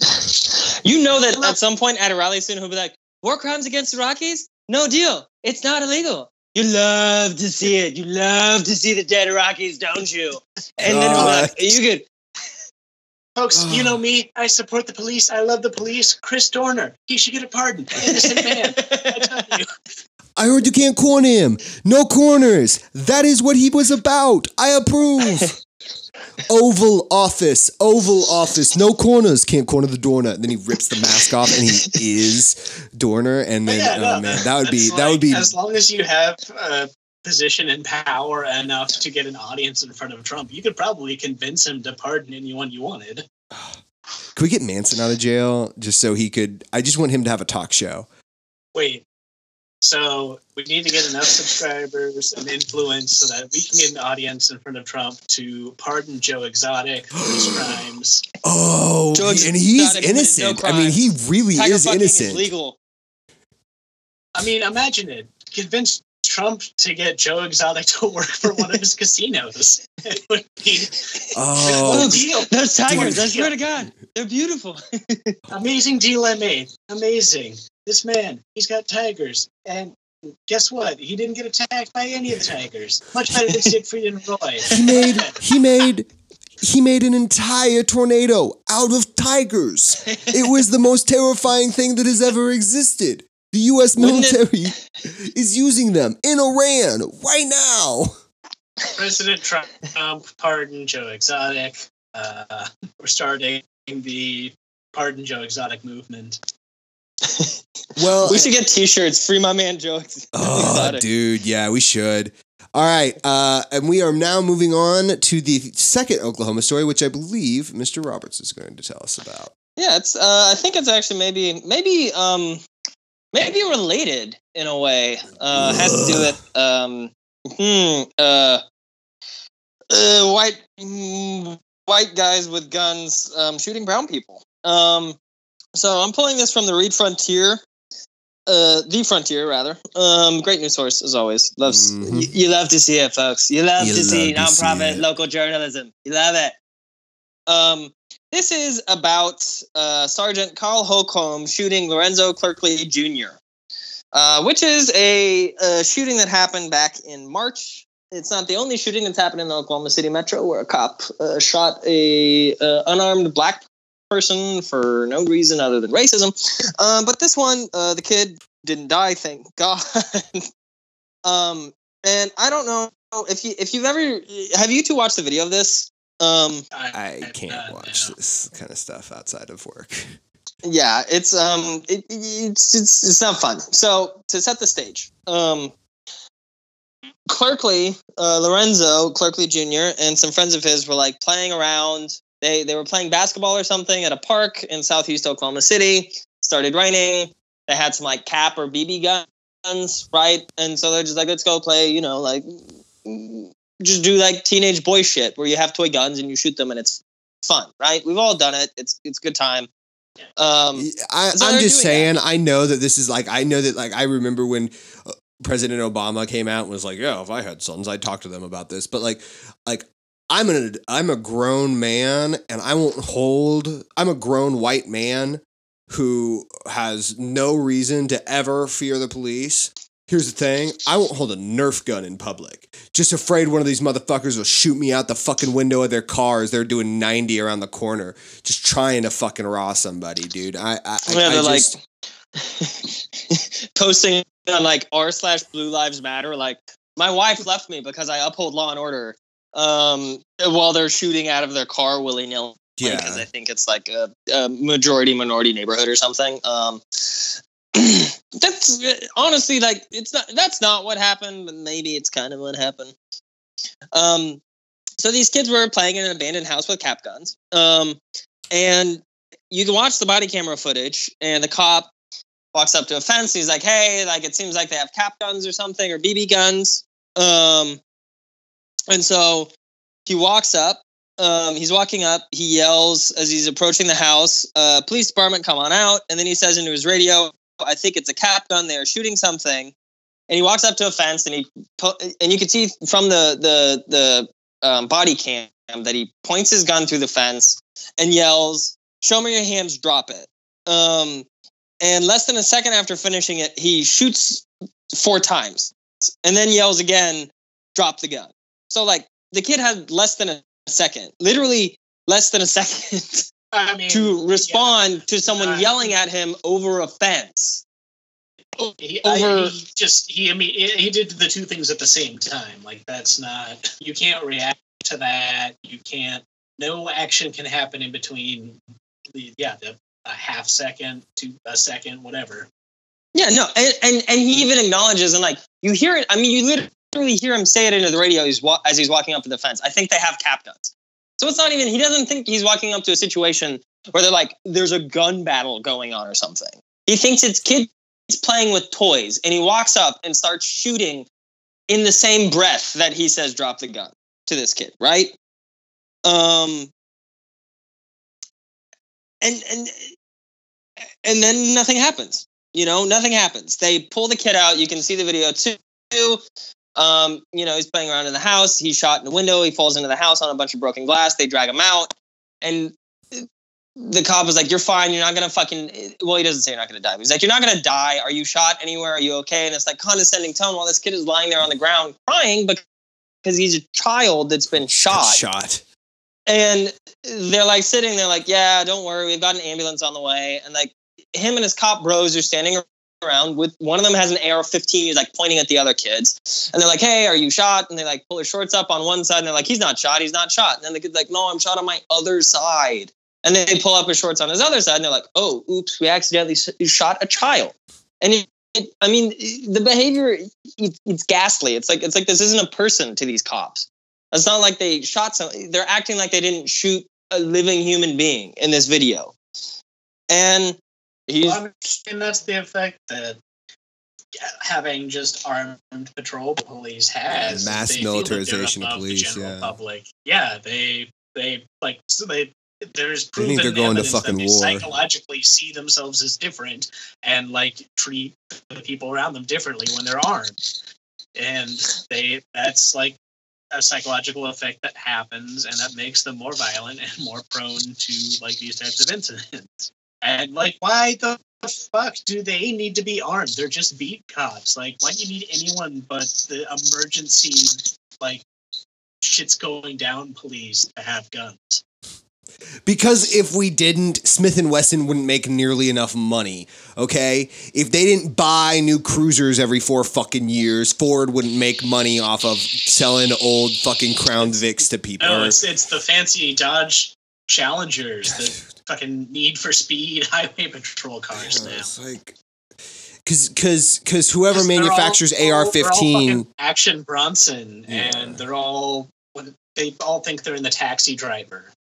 You know that at some point at a rally soon, he'll be like, "War crimes against the Rockies? No deal. It's not illegal." You love to see it. You love to see the dead Rockies, don't you? And then he'll like, "You could." Folks, you know me. I support the police. I love the police. Chris Dorner. He should get a pardon. Innocent man. I tell you. <laughs> I heard you can't corner him. No corners. That is what he was about. I approve. <laughs> Oval office, Oval office, no corners. Can't corner the Dorner. Then he rips the mask off, and he is Dorner. And oh, then, Yeah, no, oh man, that would be that's that would be as long as you have a position and power enough to get an audience in front of Trump, you could probably convince him to pardon anyone you wanted. Could we get Manson out of jail just so he could? I just want him to have a talk show. Wait. So we need to get enough subscribers and influence so that we can get an audience in front of Trump to pardon Joe Exotic for his <gasps> crimes. Oh, Joe and he's Exotic no innocent. I mean, he really Tiger is innocent. is legal. I mean, imagine it. Convince Trump to get Joe Exotic to work for one of his <laughs> casinos. It would be Oh, deal. Those tigers, I Dude. swear to God, they're beautiful. <laughs> Amazing deal I made. Amazing. This man, he's got tigers. And guess what? He didn't get attacked by any of the tigers. Much better than Siegfried and Roy. <laughs> he made he made he made an entire tornado out of tigers. It was the most terrifying thing that has ever existed. The U.S. Military <laughs> is using them in Iran right now. President Trump pardoned Joe Exotic. Uh, we're starting the pardon Joe Exotic movement. Well, we should get T-shirts. Free my man Joe. Oh, <laughs> dude, yeah, we should. All right, uh, and we are now moving on to the second Oklahoma story, which I believe Mr. Roberts is going to tell us about. Yeah, it's. Uh, I think it's actually maybe maybe um maybe related in a way. Uh, has to do with um hmm uh, uh white mm, white guys with guns um, shooting brown people. Um, so I'm pulling this from the Read Frontier. Uh, the Frontier, rather. Um, great news source as always. Loves Mhm. y- you love to see it, folks. You love You to see love to nonprofit it. local journalism. You love it. Um, this is about uh, Sergeant Carl Holcomb shooting Lorenzo Clerkley Jr., uh, which is a, uh shooting that happened back in March. It's not the only shooting that's happened in the Oklahoma City metro where a cop uh, shot a uh, unarmed black person for no reason other than racism. Um, but this one, uh, the kid didn't die, thank <laughs> God. um, and I don't know if you if you've ever have you two watched the video of this. Um, I I've can't not, watch no. this kind of stuff outside of work. yeah it's um it, it's, it's it's not fun. So to set the stage um clerkley uh lorenzo clerkley jr and some friends of his were like playing around. They they were playing basketball or something at a park in southeast oklahoma city. Started raining. They had some like cap or bb guns right? And so they're just like let's go play you know like just do like teenage boy shit where you have toy guns and you shoot them and it's fun right we've all done it it's it's good time um I, I'm just saying. I know that this is like. I know that like. I remember when uh, President Obama came out and was like, "Yeah, if I had sons, I'd talk to them about this." But like, like I'm an I'm a grown man, and I won't hold. I'm a grown white man who has no reason to ever fear the police. Here's the thing: I won't hold a Nerf gun in public. Just afraid one of these motherfuckers will shoot me out the fucking window of their car as they're doing 90 around the corner, just trying to fucking raw somebody, dude. I, I, I, Yeah, I they're just, like <laughs> posting on like r slash Blue Lives Matter. Like my wife left me because I uphold law and order um, while they're shooting out of their car willy nilly. Yeah. because I think it's like a, a majority minority neighborhood or something. Um, <clears throat> that's honestly like it's not that's not what happened, but maybe it's kind of what happened. Um, so these kids were playing in an abandoned house with cap guns. Um, and you can watch the body camera footage, and the cop walks up to a fence. He's like, "Hey, like it seems like they have cap guns or something or BB guns." Um, and so he walks up. Um, he's walking up. He yells as he's approaching the house, uh, "Police department, come on out!" And then he says into his radio, "I think it's a cap gun. They are shooting something." And he walks up to a fence, and he and you can see from the the the um, body cam that he points his gun through the fence and yells, "Show me your hands, drop it." Um, and less than a second after finishing it, he shoots four times and then yells again, "Drop the gun." So like the kid had less than a second, literally less than a <laughs> second I mean, to respond to someone Uh, yelling at him over a fence. he, over- I, he just he I mean he did the two things at the same time. Like that's not you can't react to that. You can't. No action can happen in between. The, yeah, the, a half second to a second, whatever. Yeah, no, and, and and he even acknowledges and like you hear it. I mean, you literally hear him say it into the radio wa- as he's walking up to the fence. I think they have cap guns, so it's not even. He doesn't think he's walking up to a situation where they're like, "There's a gun battle going on" or something. He thinks it's kids playing with toys, and he walks up and starts shooting in the same breath that he says, "Drop the gun" to this kid, right? Um, and and and then nothing happens. You know, nothing happens. They pull the kid out. You can see the video too. Um, you know, he's playing around in the house. He's shot in the window. He falls into the house on a bunch of broken glass. They drag him out, and the cop is like, "You're fine. You're not gonna fucking." Well, he doesn't say you're not gonna die. He's like, "You're not gonna die. Are you shot anywhere? Are you okay?" And it's like condescending tone while this kid is lying there on the ground crying because he's a child that's been shot. Shot. And they're like sitting there, like, yeah, don't worry, we've got an ambulance on the way. And like him and his cop bros are standing around with one of them has an AR-15. He's like pointing at the other kids, and they're like, "Hey, are you shot?" And they like pull his shorts up on one side, and they're like, "He's not shot. He's not shot." And then the kid's like, "No, I'm shot on my other side." And then they pull up his shorts on his other side, and they're like, "Oh, oops, we accidentally shot a child." And it, it, I mean, the behavior it, it's ghastly. It's like it's like this isn't a person to these cops. It's not like they shot some. They're acting like they didn't shoot a living human being in this video. And he's Well, I mean, and that's the effect that having just armed patrol police has. Mass They feel that they're militarization of above the police, general yeah. Public. Yeah, they they like so they. There's They think proven they're going to evidence that fucking they war. psychologically see themselves as different and like treat the people around them differently when they're armed, and they that's like a psychological effect that happens and that makes them more violent and more prone to like these types of incidents. And like, why the fuck do they need to be armed? They're just beat cops. Like, why do you need anyone but the emergency like shit's going down police to have guns? Because if we didn't, Smith and Wesson wouldn't make nearly enough money. Okay, if they didn't buy new cruisers every four fucking years, Ford wouldn't make money off of selling old fucking Crown Vics to people. No, it's it's the fancy Dodge Challengers, the fucking Need for Speed <laughs> highway patrol cars now. it's like, cause, cause, cause whoever 'Cause they're manufactures they're all- they're all AR-15, Action Bronson, Yeah. and they're all they all think they're in the taxi driver.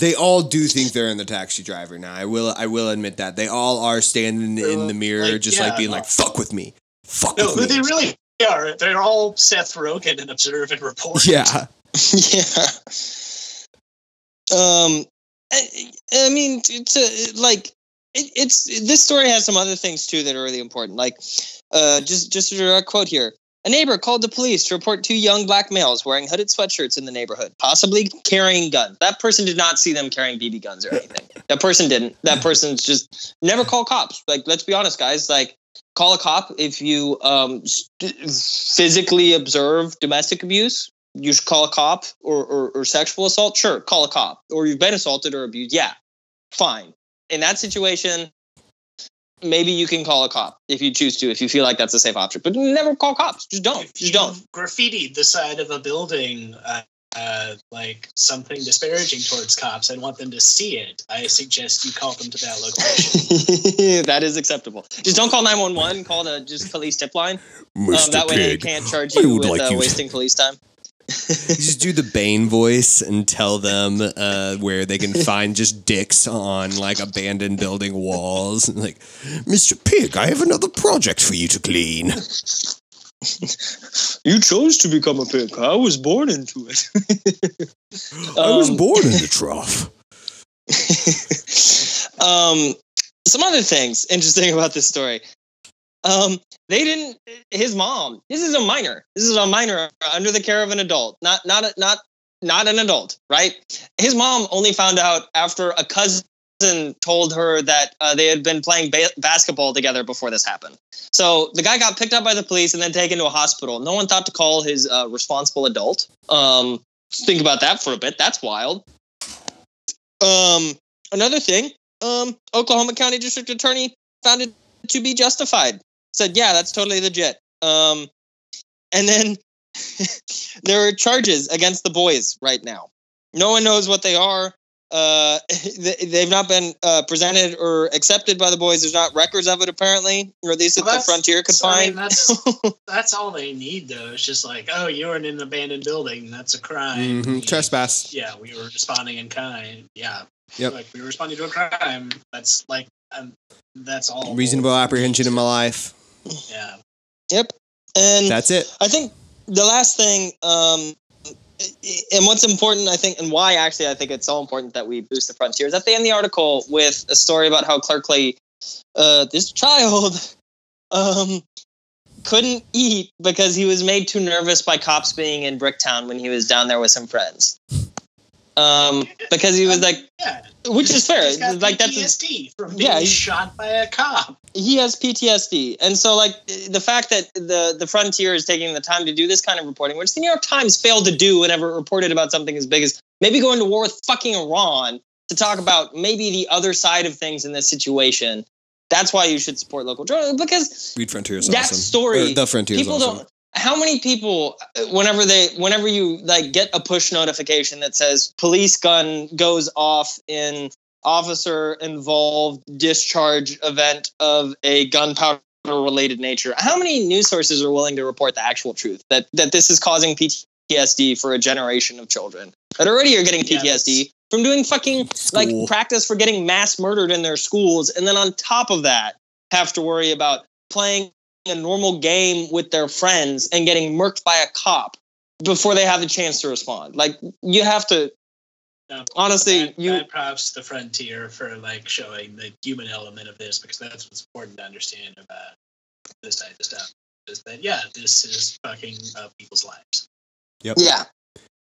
they all do think they're in the taxi driver now. I will, I will admit that they all are standing in the mirror, Like, just yeah, like being like, "Fuck with me, fuck No, with me." they really are. They're all Seth Rogen and Observe and Report. yeah, <laughs> <laughs> yeah. Um, I, I mean, to like, it, it's this story has some other things too that are really important. Like, uh, just just a direct quote here. A neighbor called the police to report two young black males wearing hooded sweatshirts in the neighborhood, possibly carrying guns. That person did not see them carrying BB guns or anything. <laughs> that person didn't. That person's just never call cops. Like, let's be honest, guys. Like, call a cop if you um, st- physically observe domestic abuse you should call a cop or, or, or sexual assault sure call a cop or you've been assaulted or abused yeah fine in that situation maybe you can call a cop if you choose to, if you feel like that's a safe option. But never call cops. Just don't. If Just don't. graffitied the side of a building, uh, uh, like something disparaging towards cops, and want them to see it, I suggest you call them to that location. <laughs> that is acceptable. Just don't call 911. Call the just police tip line. Um, that way they can't charge you would with like uh, you to- wasting police time. You just do the Bane voice and tell them uh, where they can find just dicks on like abandoned building walls. And <laughs> Like, Mr. Pig, I have another project for you to clean. <laughs> You chose to become a pig. I was born into it. <laughs> I was Um, born in the trough. um, some other things interesting about this story. Um, they didn't. His mom. This is a minor. This is a minor under the care of an adult. Not not a, not not an adult. Right. His mom only found out after a cousin told her that uh, they had been playing ba- basketball together before this happened. So the guy got picked up by the police and then taken to a hospital. No one thought to call his uh, responsible adult. Um, think about that for a bit. That's wild. Um, another thing, um, Oklahoma County District Attorney found it to be justified. Said, yeah, that's totally legit. Um, and then <laughs> there are charges against the boys right now. No one knows what they are. Uh, <laughs> they- they've not been uh, presented or accepted by the boys. There's not records of it apparently, or at least that the Frontier could so, I mean, find. that's <laughs> that's all they need, though. It's just like, oh, you're in an abandoned building. That's a crime. hmm We- Trespass. Yeah, we were responding in kind. Yeah. Yep. Like we were responding to a crime. That's like, um, that's all. Reasonable apprehension in my life. Yeah. Yep. And That's it. I think the last thing, um, and what's important, I think, and why actually I think it's so important that we boost the frontier is that they end the article with a story about how Clerkley, uh, this child, <laughs> um, couldn't eat because he was made too nervous by cops being in Bricktown when he was down there with some friends. Um, because he was like, Yeah. which is fair. He's got Like that's PTSD from being Yeah, he- shot by a cop. he has PTSD, and so like the fact that the the frontier is taking the time to do this kind of reporting, which the New York Times failed to do whenever it reported about something as big as maybe going to war with fucking Iran to talk about maybe the other side of things in this situation. That's why you should support local journalism because Read Frontier is that awesome. story, Or the Frontier is people awesome. don't. How many people, whenever they, whenever you like get a push notification that says police gun goes off in officer involved discharge event of a gunpowder related nature, how many news sources are willing to report the actual truth that that this is causing PTSD for a generation of children that already are getting PTSD from doing fucking like practice for getting mass murdered in their schools, and then on top of that, have to worry about playing a normal game with their friends and getting murked by a cop before they have the chance to respond. Like you have to No, honestly, bad, you bad props the frontier for like showing the human element of this because that's what's important to understand about this type of stuff. Is that yeah, this is fucking up people's lives. Yep. Yeah.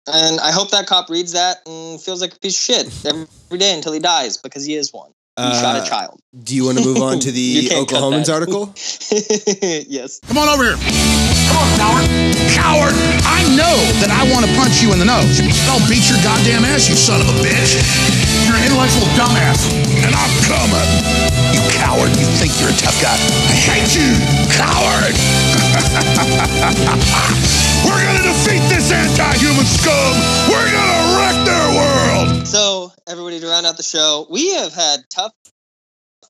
And I hope that cop reads that and feels like a piece of shit every day until he dies because he is one. He shot Uh, a child. do you want to move on to <laughs> the Oklahomans article? <laughs> yes. Come on over here. Come on, coward. Coward. I know that I want to punch you in the nose. I'll beat your goddamn ass, you son of a bitch. You're an intellectual dumbass. And I'm coming. You coward. You think you're a tough guy. I hate you, coward. <laughs> We're going to defeat this anti-human scum. We're going to wreck their world. So, everybody, to round out the show, we have had tough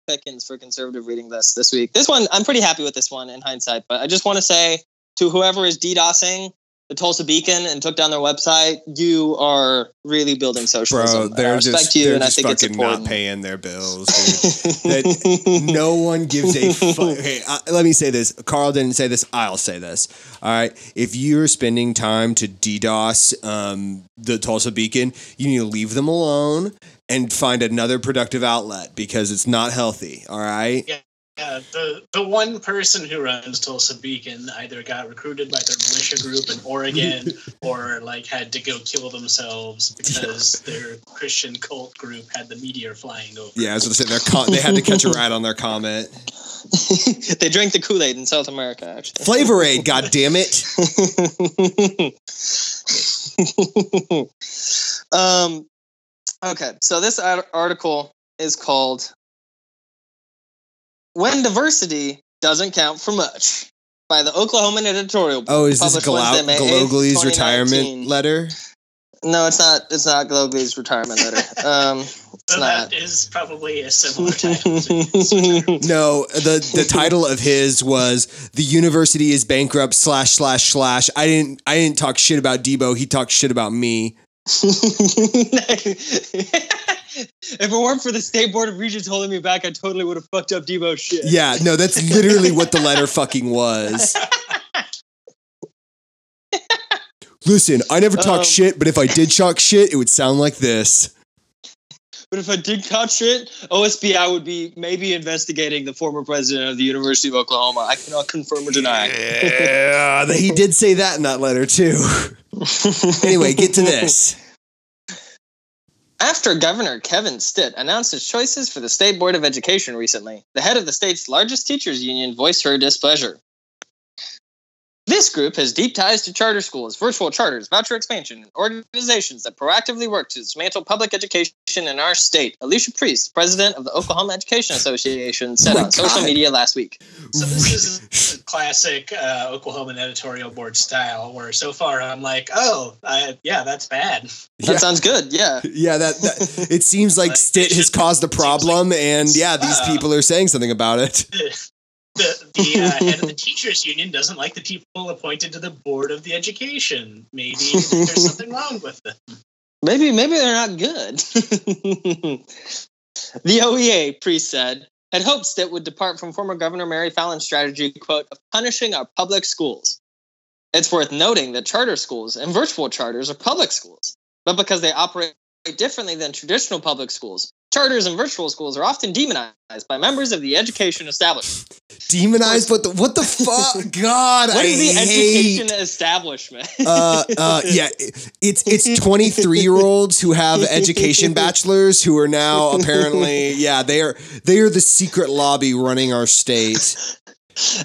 pickings for conservative reading lists this week. This one, I'm pretty happy with this one in hindsight, but I just want to say to whoever is DDoSing the Tulsa Beacon and took down their website, you are really building socialism. Bro, I they're respect just, you, they're and I think it's fucking important. not paying their bills. <laughs> that no one gives a <laughs> fuck. Okay, let me say this. Carl didn't say this. I'll say this. All right. If you're spending time to DDoS um, the Tulsa Beacon, you need to leave them alone and find another productive outlet because it's not healthy. All right. Yeah, the the one person who runs Tulsa Beacon either got recruited by their militia group in Oregon <laughs> or like had to go kill themselves because their Christian cult group had the meteor flying over. Yeah, I was going to say their con- they had to catch a ride on their comment. <laughs> they drank the Kool Aid in South America, actually. Flavor Aid, God damn it! <laughs> um, okay, so this art- article is called When Diversity Doesn't Count for Much by the Oklahoman Editorial Board. Oh, is this published Glau- Wednesday, 8th, retirement letter? No, it's not. It's not Gallogly's retirement letter. <laughs> Um, it's So not. that is probably a similar title. to. <laughs> No, the the title of his was "The University is Bankrupt." Slash slash slash. I didn't I didn't talk shit about Debo. He talked shit about me. <laughs> if it weren't for the state board of regents holding me back, I totally would have fucked up Debo's shit. Yeah, no, that's literally what the letter fucking was. Listen, I never talk Um, shit, but if I did talk shit, it would sound like this. But if I did caught shit, OSBI would be maybe investigating the former president of the University of Oklahoma. I cannot confirm or deny. Yeah, he did say that in that letter too. <laughs> anyway, get to this. After Governor Kevin Stitt announced his choices for the State Board of Education recently, the head of the state's largest teachers union voiced her displeasure. This group has deep ties to charter schools, virtual charters, voucher expansion, and organizations that proactively work to dismantle public education in our state. Alicia Priest, president of the Oklahoma Education Association, said Oh my on social media last week. So this is a classic uh, Oklahoman editorial board style, where so far I'm like, oh, I, yeah, that's bad. That Yeah. sounds good. Yeah. Yeah, that, that it seems like Like, Stitt has caused a seems like problem, and yeah, these uh, people are saying something about it. <laughs> The, the uh, <laughs> head of the teachers union doesn't like the people appointed to the board of the education. Maybe there's <laughs> something wrong with them. Maybe maybe they're not good. <laughs> the OEA, Priest said, had hopes that would depart from former Governor Mary Fallin's strategy, quote, of punishing our public schools. It's worth noting that charter schools and virtual charters are public schools, but because they operate differently than traditional public schools, charters and virtual schools are often demonized by members of the education establishment. Demonized, but the, what the <laughs> fuck? God, What I is the hate. education establishment? uh, uh, yeah, <laughs> it's it's 23 year olds who have education bachelors who are now apparently yeah they are they are the secret lobby running our state.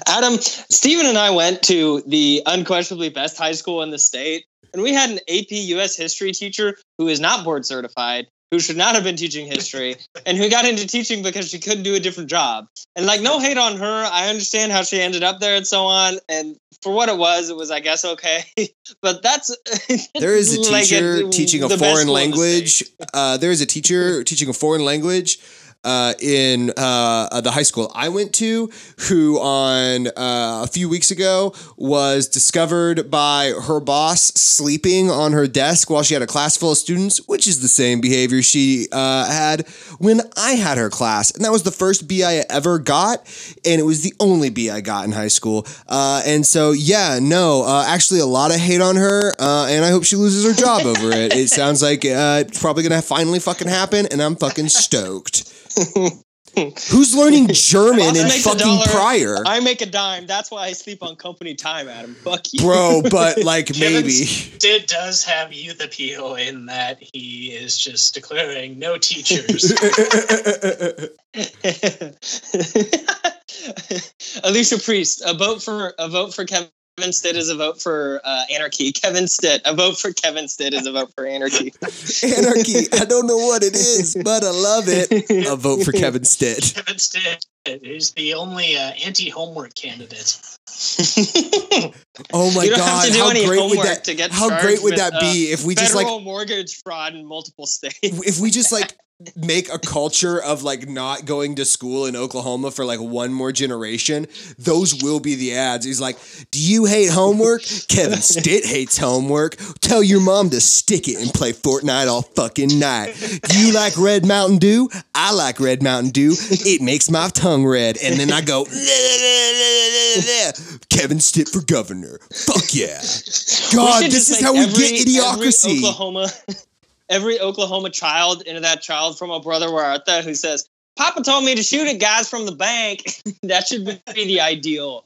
Adam, Stephen, and I went to the unquestionably best high school in the state, and we had an AP US history teacher who is not board certified, who should not have been teaching history, <laughs> and who got into teaching because she couldn't do a different job. And like, no hate on her. I understand how she ended up there and so on. And for what it was, it was, I guess, okay. <laughs> but that's <laughs> There is a like teacher teaching a foreign school in the language. Uh, there is a teacher teaching a foreign language uh, in uh, the high school I went to, who on uh, a few weeks ago was discovered by her boss sleeping on her desk while she had a class full of students, which is the same behavior she uh, had when I had her class, and that was the first B I ever got, and it was the only B I got in high school. Uh, and so, yeah, no, uh, actually, a lot of hate on her, and I hope she loses her job over it. It sounds like it's probably gonna finally fucking happen, and I'm fucking stoked. <laughs> Who's learning <laughs> German Boss in fucking dollar. prior? I make a dime. That's why I sleep on company time, Adam. Fuck you. Bro, but <laughs> like maybe. Did does have youth appeal in that he is just declaring no teachers. Alicia Priest, a vote for a vote for Kevin Stitt is a vote for uh, anarchy. <laughs> Kevin Stitt, a vote for Kevin Stitt is a vote for anarchy. <laughs> Anarchy. I don't know what it is, but I love it. A vote for Kevin Stitt. <laughs> Kevin Stitt is the only uh, anti-homework candidate. Oh my god! have to do how great would that? to get How great would with, that uh, be if we just like mortgage fraud in multiple states. if we just like make a culture of like not going to school in Oklahoma for like one more generation, those will be the ads. He's like, "Do you hate homework? Kevin Stitt hates homework. Tell your mom to stick it and play Fortnite all fucking night. Do you like Red Mountain Dew? I like Red Mountain Dew. It makes my tongue red." And then I go, <laughs> "Kevin Stitt for governor. Fuck yeah." God, this is how we get idiocracy. Oklahoma, every Oklahoma child into that child from a brother Huerta who says, "Papa told me to shoot at guys from the bank." <laughs> that should be the ideal.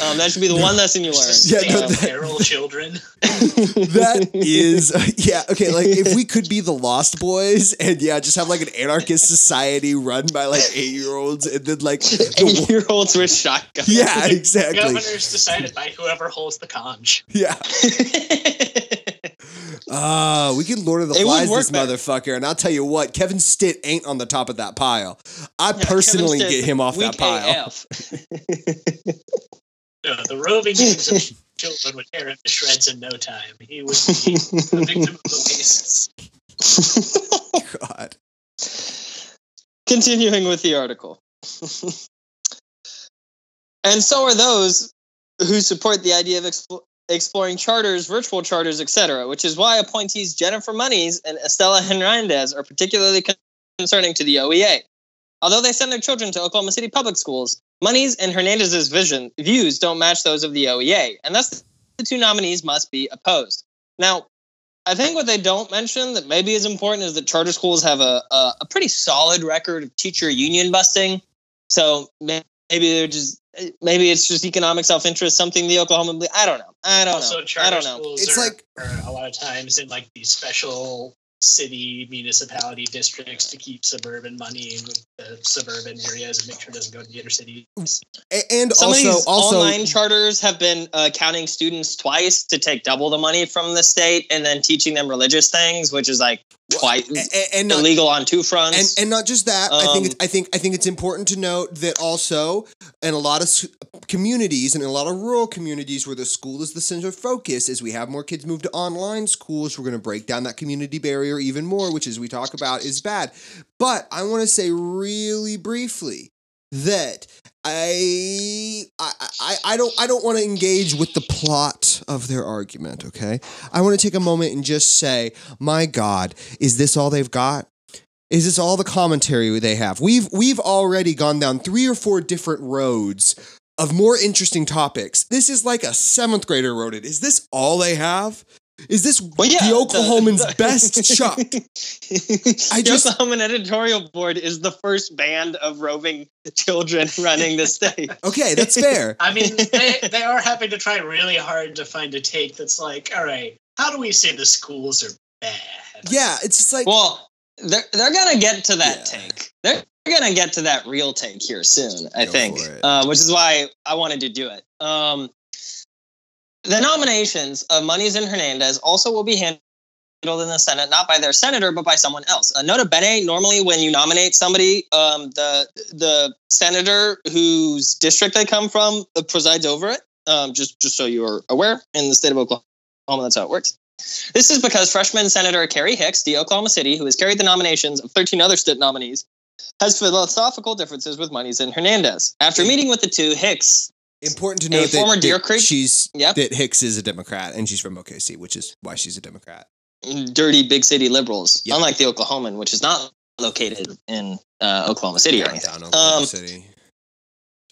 Um, that should be the one lesson you learn. Yeah, yeah, no, that- feral children. <laughs> that is yeah okay like if we could be the lost boys and yeah just have like an anarchist society run by like eight year olds and then like the, Eight-year-olds with shotguns. yeah exactly Governors decided by whoever holds the conch. yeah Uh, <laughs> we could Lord of the It Flies this better. motherfucker, and I'll tell you what, Kevin Stitt ain't on the top of that pile. I Yeah, personally Kevin get him off that pile. <laughs> AF. No, the roving <laughs> children would tear him to shreds in no time. He was be a victim of the wastes. God. Continuing with the article. and so are those who support the idea of expl- exploring charters, virtual charters, etc., which is why appointees Jennifer Monies and Estela Hernandez are particularly con- concerning to the OEA. Although they send their children to Oklahoma City public schools, Monies and Hernandez's vision views don't match those of the OEA, and thus the two nominees must be opposed. Now, I think what they don't mention that maybe is important is that charter schools have a, a, a pretty solid record of teacher union busting. So maybe they're just maybe it's just economic self interest, something the Oklahoma. I don't know. I don't Also, know. I don't know. It's are, like- are a lot of times in like these special city municipality districts to keep suburban money in the suburban areas and make sure it doesn't go to the inner cities. And Some also, of these also, online charters have been uh, counting students twice to take double the money from the state and then teaching them religious things, which is like quite a- a- and not, illegal on two fronts. and and not just that. I think Um, it's, I think I think it's important to note that also in a lot of communities and in a lot of rural communities where the school is the center of focus, as we have more kids move to online schools, we're going to break down that community barrier even more, which as we talk about is bad. But I want to say really briefly that I I I, don't I don't want to engage with the plot of their argument, okay? I want to take a moment and just say, my God, is this all they've got? Is this all the commentary they have? We've we've already gone down three or four different roads of more interesting topics. This is like a seventh grader wrote it. Is this all they have? Is this Well, yeah, the Oklahomans' the- best <laughs> shot? I the just- Oklahoman editorial board is the first band of roving children running the state. <laughs> Okay, that's fair. <laughs> I mean, they, they are having to try really hard to find a take that's like, all right, how do we say the schools are bad? Yeah, it's just like Well, they're they're gonna get to that Yeah. take. They're gonna get to that real take here soon. I Go think, uh, which is why I wanted to do it. Um, the nominations of Monies and Hernandez also will be handled in the Senate, not by their senator, but by someone else. Uh, nota bene, normally when you nominate somebody, um, the the senator whose district they come from uh, presides over it. Um, just just so you are aware, in the state of Oklahoma, that's how it works. This is because freshman Senator Carri Hicks, the Oklahoma City, who has carried the nominations of 13 other state nominees, has philosophical differences with Monies and Hernandez. After meeting with the two, Hicks important to note that, that Creek- she's Yep. that Hicks is a Democrat and she's from OKC, which is why she's a Democrat. dirty big city liberals, Yep. unlike the Oklahoman, which is not located in uh, Oklahoma City or anything. Oklahoma Um, City.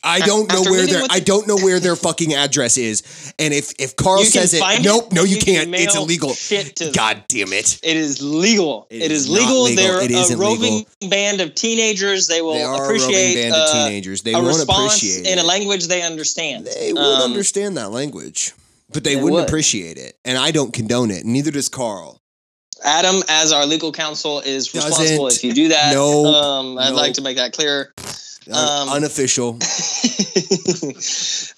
I don't know where their I don't know <laughs> where their fucking address is. And if if Carl says it, nope, no, you, can can't. It's illegal. Shit to them. God damn it. It is legal. It it is legal. legal. They're It a roving band of teenagers. They will They are a roving appreciate band of uh, teenagers. They won't appreciate in it. a language they understand. They would Um, understand that language, but they, they wouldn't would. appreciate it. And I don't condone it. Neither does Carl. Adam, as our legal counsel, is responsible Doesn't. if you do that. Nope. Um, I'd like to make that clear. Um, unofficial. <laughs>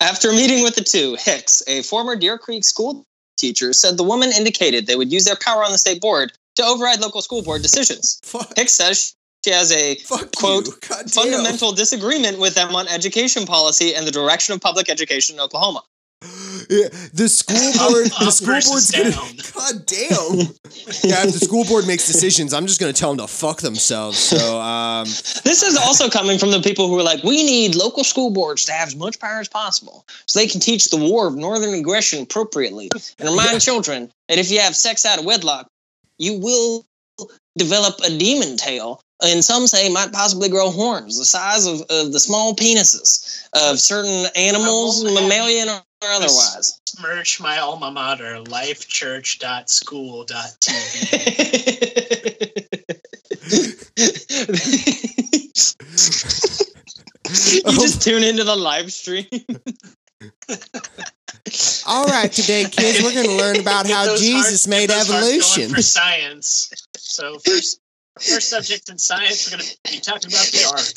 After meeting with the two, Hicks, a former Deer Creek school teacher, said the woman indicated they would use their power on the state board to override local school board decisions. Fuck, Hicks says she has a fuck quote, you. God damn. fundamental disagreement with them on education policy and the direction of public education in Oklahoma. <gasps> Yeah, the school board. The school versus board's gonna. <laughs> God damn. <laughs> yeah, if the <laughs> school board makes decisions, I'm just gonna tell them to fuck themselves. So, um, This is also coming from the people who are like, we need local school boards to have as much power as possible so they can teach the war of northern aggression appropriately and remind children that if you have sex out of wedlock, you will develop a demon tail. And some say might possibly grow horns the size of, of the small penises of certain animals, mammalian or otherwise. Merch my alma mater, lifechurch.school.tv. <laughs> you just tune into the live stream. <laughs> all right, today, kids, we're gonna learn about how Jesus hearts- made get those hearts going evolution. for science. So first, first subject in science, we're going to be talking about the ark.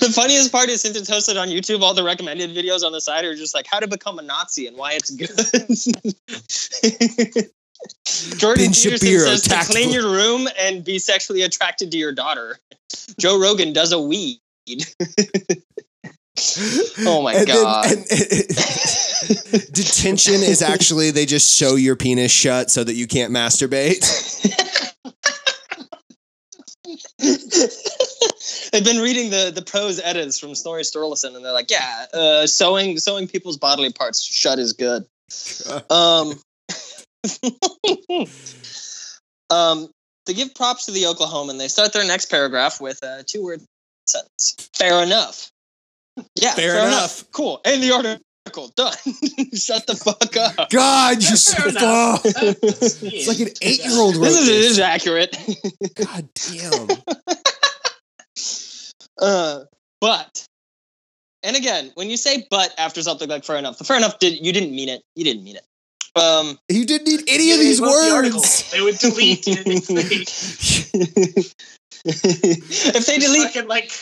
the funniest part is since it's hosted on YouTube, all the recommended videos on the side are just like how to become a Nazi and why it's good. <laughs> Jordan Ben Peterson Shapiro, says to tactful. clean your room and be sexually attracted to your daughter. Joe Rogan does a weed. <laughs> oh my And then- god. and- <laughs> detention is actually they just show your penis shut so that you can't masturbate. <laughs> I've been reading the the prose edits from Snorri Sturluson, and they're like, yeah, uh, sewing sewing people's bodily parts shut is good. <laughs> Um, <laughs> um, to give props to the Oklahoman, they start their next paragraph with a two word sentence. Fair enough. Yeah, Fair enough. Cool. And the article <laughs> done. Shut the fuck up. God, you <laughs> Fair <laughs> so enough. It's it's like an eight year old wrote This is, this this. is accurate. God damn. Uh, but, and again, when you say "but" after something like "fair enough," the "fair enough" did you didn't mean it. You didn't mean it. Um, You didn't need any of these wrote the words. They would delete it if they delete, fucking like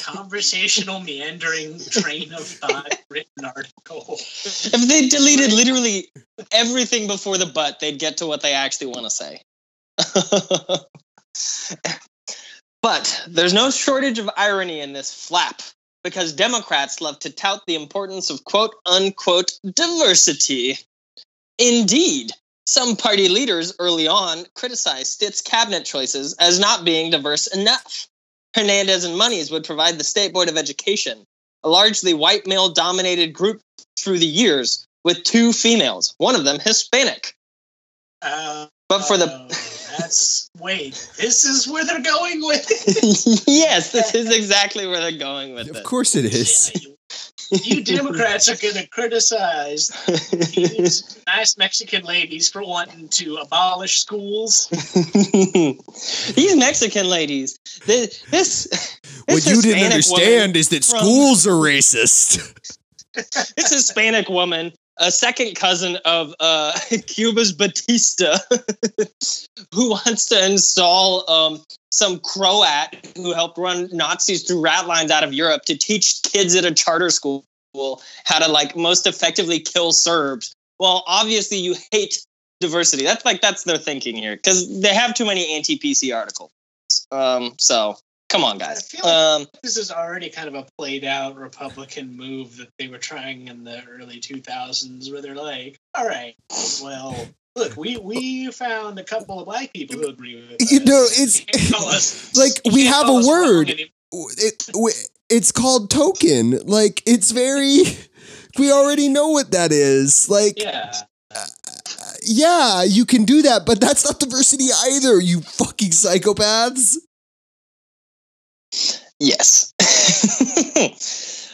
conversational meandering train of thought written article. if they deleted literally everything before the "but," they'd get to what they actually want to say. <laughs> but there's no shortage of irony in this flap because Democrats love to tout the importance of quote unquote diversity. Indeed, some party leaders early on criticized Stitt's cabinet choices as not being diverse enough. Hernandez and Monies would provide the State Board of Education, a largely white male dominated group through the years, with two females, one of them Hispanic. Uh, But for the oh, that's wait, this is where they're going with it. <laughs> yes, this <laughs> is exactly where they're going with Of it. Of course it is. you, you <laughs> Democrats are going to criticize these <laughs> nice Mexican ladies for wanting to abolish schools. <laughs> These Mexican ladies, this this, What this you didn't understand is that from- schools are racist. this Hispanic woman, a second cousin of uh, <laughs> Cuba's Batista, <laughs> who wants to install um, some Croat who helped run Nazis through rat lines out of Europe to teach kids at a charter school how to like most effectively kill Serbs. Well, obviously you hate diversity. That's like that's their thinking here because they have too many anti-PC articles. Um, so come on, guys. I feel like- Um, This is already kind of a played out Republican move that they were trying in the early 2000s, where they're like, all right, well, look, we, we found a couple of black people who agree with us. You know, it's- You can't call <laughs> us- like, we have a word. any- It, it's called token. Like it's very. <laughs> We already know what that is. Like, Yeah. yeah, you can do that, but that's not diversity either. You fucking psychopaths. Yes.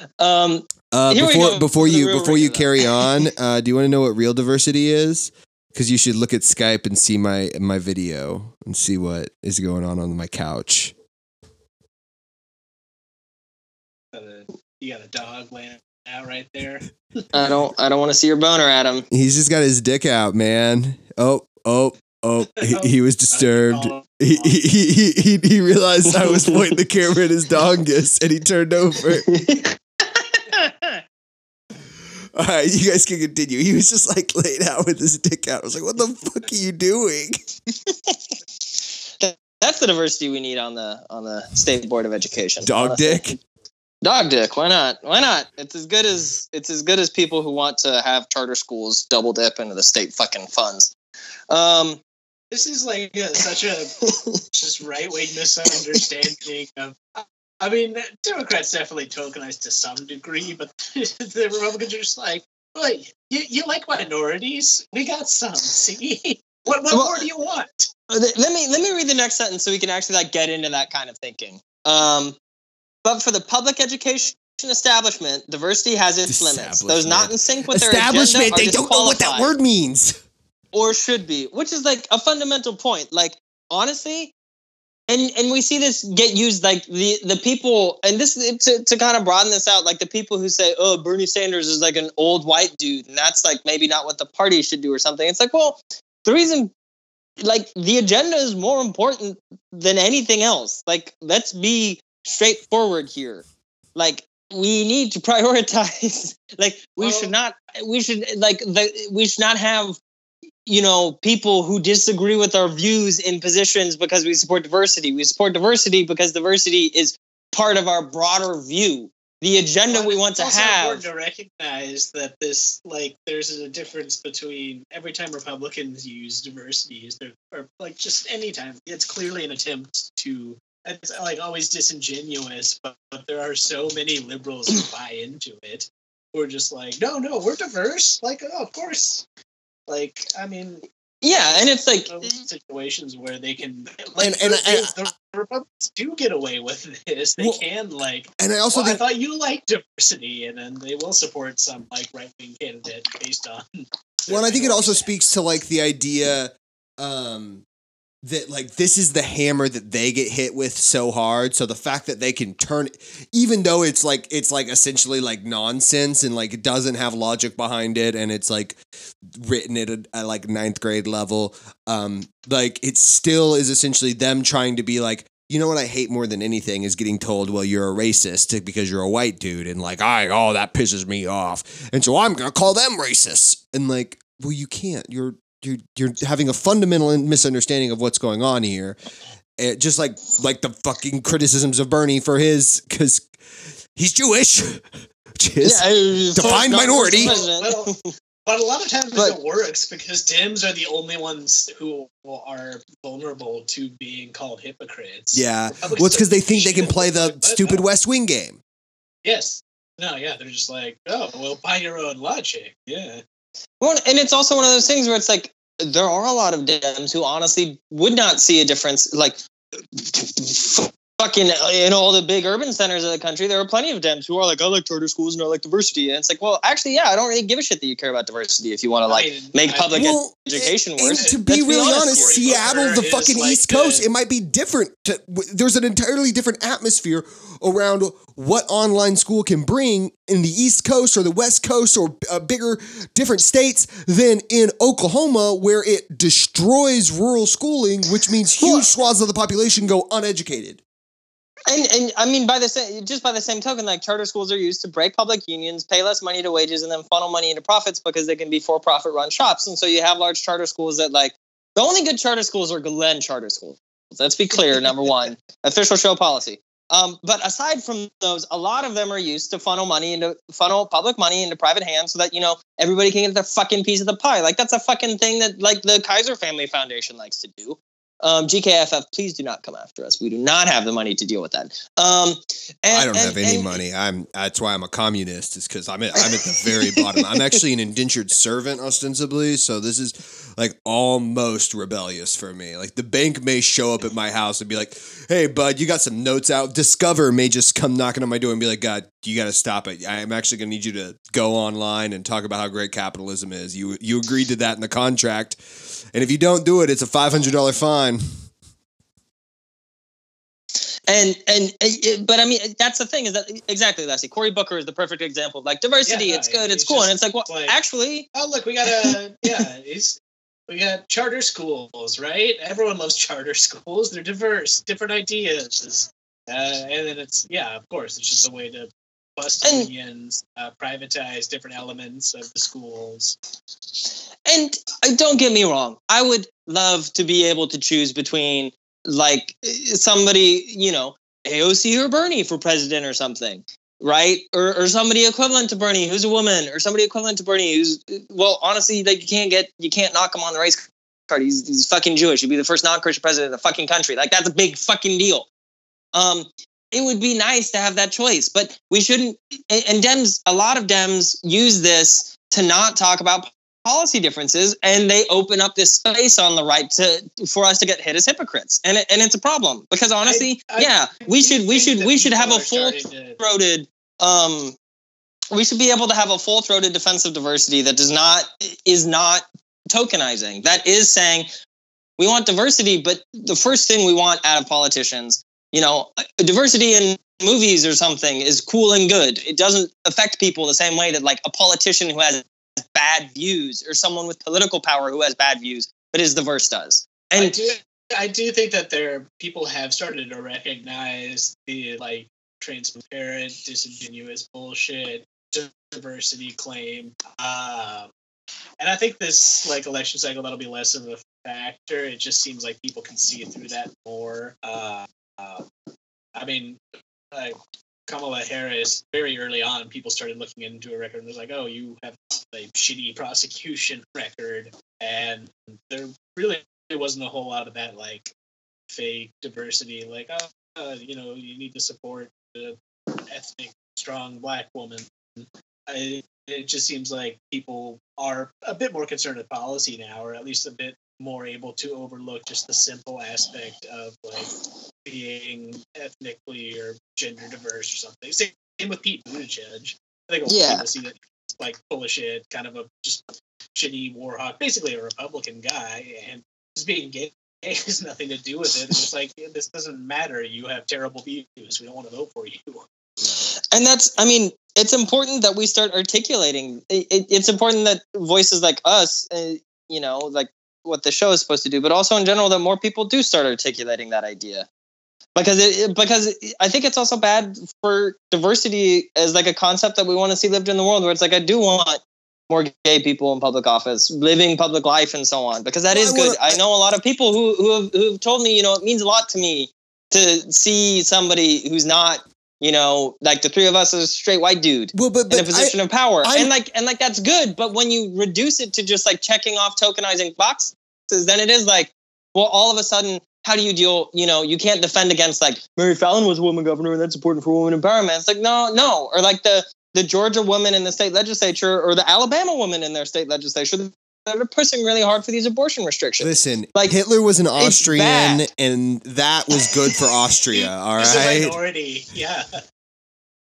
<laughs> um, Uh, before before you before you carry <laughs> on, uh, do you want to know what real diversity is? Because you should look at Skype and see my my video and see what is going on on my couch. You got a dog laying out right there. I don't. I don't want to see your boner, Adam. He's just got his dick out, man. Oh oh oh, <laughs> he, he was disturbed. He, he, he, he, he realized I was pointing the camera at his dongus and he turned over. <laughs> All right, you guys can continue. He was just like laid out with his dick out. I was like, what the fuck are you doing? That's the diversity we need on the on the state board of education. Dog dick? Dog dick. Why not? Why not? It's as good as it's as good as people who want to have charter schools double dip into the state fucking funds. Um, This is like uh, such a <laughs> just right wing misunderstanding of. I mean, Democrats definitely tokenize to some degree, but <laughs> the Republicans are just like, "Wait, you, you like minorities? We got some. See, what what Well- more do you want?" Uh, let me let me read the next sentence so we can actually like get into that kind of thinking. Um, but for the public education establishment, diversity has its limits. Those not in sync with their Establishment, agenda are they don't know what that word means. Or should be, which is like a fundamental point. Like honestly, and and we see this get used like the the people and this to to kind of broaden this out, like the people who say, "Oh, Bernie Sanders is like an old white dude," and that's like maybe not what the party should do or something. It's like, well, the reason. Like the agenda is more important than anything else. Like, let's be straightforward here. Like we need to <laughs> prioritize. like we Well- should not. We should like the. We should not have. You know, people who disagree with our views in positions because we support diversity. We support diversity because diversity is part of our broader view. The agenda Well, we want it's to have. important to recognize that this, like, there's a difference between every time Republicans use diversity, is there, or like just any time, it's clearly an attempt to. It's like always disingenuous, but, but there are so many liberals who buy into it. Who are just like, no, no, we're diverse. Like, oh, of course. Like, I mean, yeah, and it's like situations where they can, like, And- and- the, the, the Republicans do get away with this. They Well, can like And I also well, I thought you liked diversity, and then they will support some like right wing candidate based on. Well, and I think it also speaks to like the idea um that like this is the hammer that they get hit with so hard. So the fact that they can turn even though it's like it's like essentially like nonsense and like it doesn't have logic behind it and it's like written at a at like ninth grade level, um, like it still is essentially them trying to be like you know what I hate more than anything is getting told, well, you're a racist because you're a white dude. And like, I, oh, that pisses me off. And so I'm going to call them racist. And like, well, you can't. You're, you're, you're having a fundamental misunderstanding of what's going on here. Eh, just like, like the fucking criticisms of Bernie for his, because he's Jewish. <laughs> Which is, yeah, defined minority. Well, but a lot of times But- it works because Dems are the only ones who are vulnerable to being called hypocrites. yeah. Republicans Well, it's because they think they can play the stupid no. West Wing game. Yes. No, yeah, they're just like, oh, well, by your own logic, yeah. Well, and it's also one of those things where it's like there are a lot of Dems who honestly would not see a difference. Like fucking in all the big urban centers of the country, there are plenty of Dems who are like, I like charter schools and I like diversity. And it's like, well, actually, yeah, I don't really give a shit that you care about diversity if you want to like I mean, make I- public Well, education and worse. to be Let's really honest, honest. Seattle, the fucking like East Coast, the- it might be different. To, w- there's an entirely different atmosphere around what online school can bring in the East Coast or the West Coast or uh, bigger, different states than in Oklahoma, where it destroys rural schooling, which means huge swaths of the population go uneducated. And and I mean by the same just by the same token, like charter schools are used to break public unions, pay less money to wages, and then funnel money into profits because they can be for profit run shops. And so you have large charter schools that like the only good charter schools are Glen charter schools. Let's be clear. Number one, <laughs> official show policy. Um, but aside from those, a lot of them are used to funnel money into funnel public money into private hands so that you know everybody can get their fucking piece of the pie. Like that's a fucking thing that like the Kaiser Family Foundation likes to do. Um, GKFF, please do not come after us. We do not have the money to deal with that. Um, and, I don't and- have any and- money. I'm that's why I'm a communist. Is because I'm at, I'm at the very bottom. I'm actually an indentured servant ostensibly. So this is like almost rebellious for me. Like the bank may show up at my house and be like, "Hey, bud, you got some notes out." Discover may just come knocking on my door and be like, "God, you got to stop it. I'm actually going to need you to go online and talk about how great capitalism is. You you agreed to that in the contract." And if you don't do it, it's a five hundred dollar fine. and and uh, but I mean that's the thing is that exactly Lassie Cory Booker is the perfect example of like diversity. Yeah, it's no, good. It's it's cool. And it's like well, like- actually, Oh, look, we got a <laughs> yeah. It's we got charter schools, right? Everyone loves charter schools. They're diverse, different ideas, uh, and then it's yeah, of course, it's just a way to bust And- unions, uh, privatize different elements of the schools. And uh, don't get me wrong, I would love to be able to choose between like somebody, you know, AOC or Bernie for president or something, right? Or, or somebody equivalent to Bernie who's a woman, or somebody equivalent to Bernie who's well, honestly, like you can't get you can't knock him on the race card. He's, he's fucking Jewish. He'd be the first non-Christian president of the fucking country. Like that's a big fucking deal. Um, it would be nice to have that choice, but we shouldn't. And Dems, a lot of Dems use this to not talk about policy differences and they open up this space on the right to for us to get hit as hypocrites and it, and it's a problem because honestly I yeah we should we should we should have a full throated um we should be able to have a full throated defense of diversity that does not is not tokenizing that is saying we want diversity but the first thing we want out of politicians you know diversity in movies or something is cool and good it doesn't affect people the same way that like a politician who has bad views or someone with political power who has bad views but is diverse does I and do I do think that there people have started to recognize the like transparent, disingenuous bullshit, diversity claim. Um, and I think this like election cycle that'll be less of a factor. It just seems like people can see through that more. Uh, uh, I mean, like Kamala Harris, very early on, people started looking into her record and was like, "Oh, you have a shitty prosecution <laughs> record," and there really wasn't a whole lot of that like fake diversity, like, "Oh, uh, you know, you need to support the ethnic strong black woman." I, it just seems like people are a bit more concerned with policy now, or at least a bit more able to overlook just the simple aspect of like being ethnically or gender diverse or something. Same with Pete Buttigieg. I think a lot Yeah. of people see that like full of shit, kind of a just shitty war hawk, basically a Republican guy, and just being gay <laughs> has nothing to do with it. It's just like this doesn't matter. You have terrible views. We don't want to vote for you. and that's i mean it's important that we start articulating it, it, it's important that voices like us uh, you know like what the show is supposed to do but also in general that more people do start articulating that idea because it, because i think it's also bad for diversity as like a concept that we want to see lived in the world where it's like i do want more gay people in public office living public life and so on because that Well, is I good. wanna- i know a lot of people who who have, who have told me you know it means a lot to me to see somebody who's not you know like the three of us as a straight white dude Well, but, in a position of power. I'm- and like and like that's good but when you reduce it to just like checking off tokenizing boxes then it is like well all of a sudden how do you deal you know you can't defend against like mary fallin was a woman governor and that's important for women empowerment it's like no no or like the the georgia woman in the state legislature or the alabama woman in their state legislature that are pushing really hard for these abortion restrictions listen, Like, Hitler was an Austrian, and that was good for <laughs> Austria. all right, a minority. Yeah.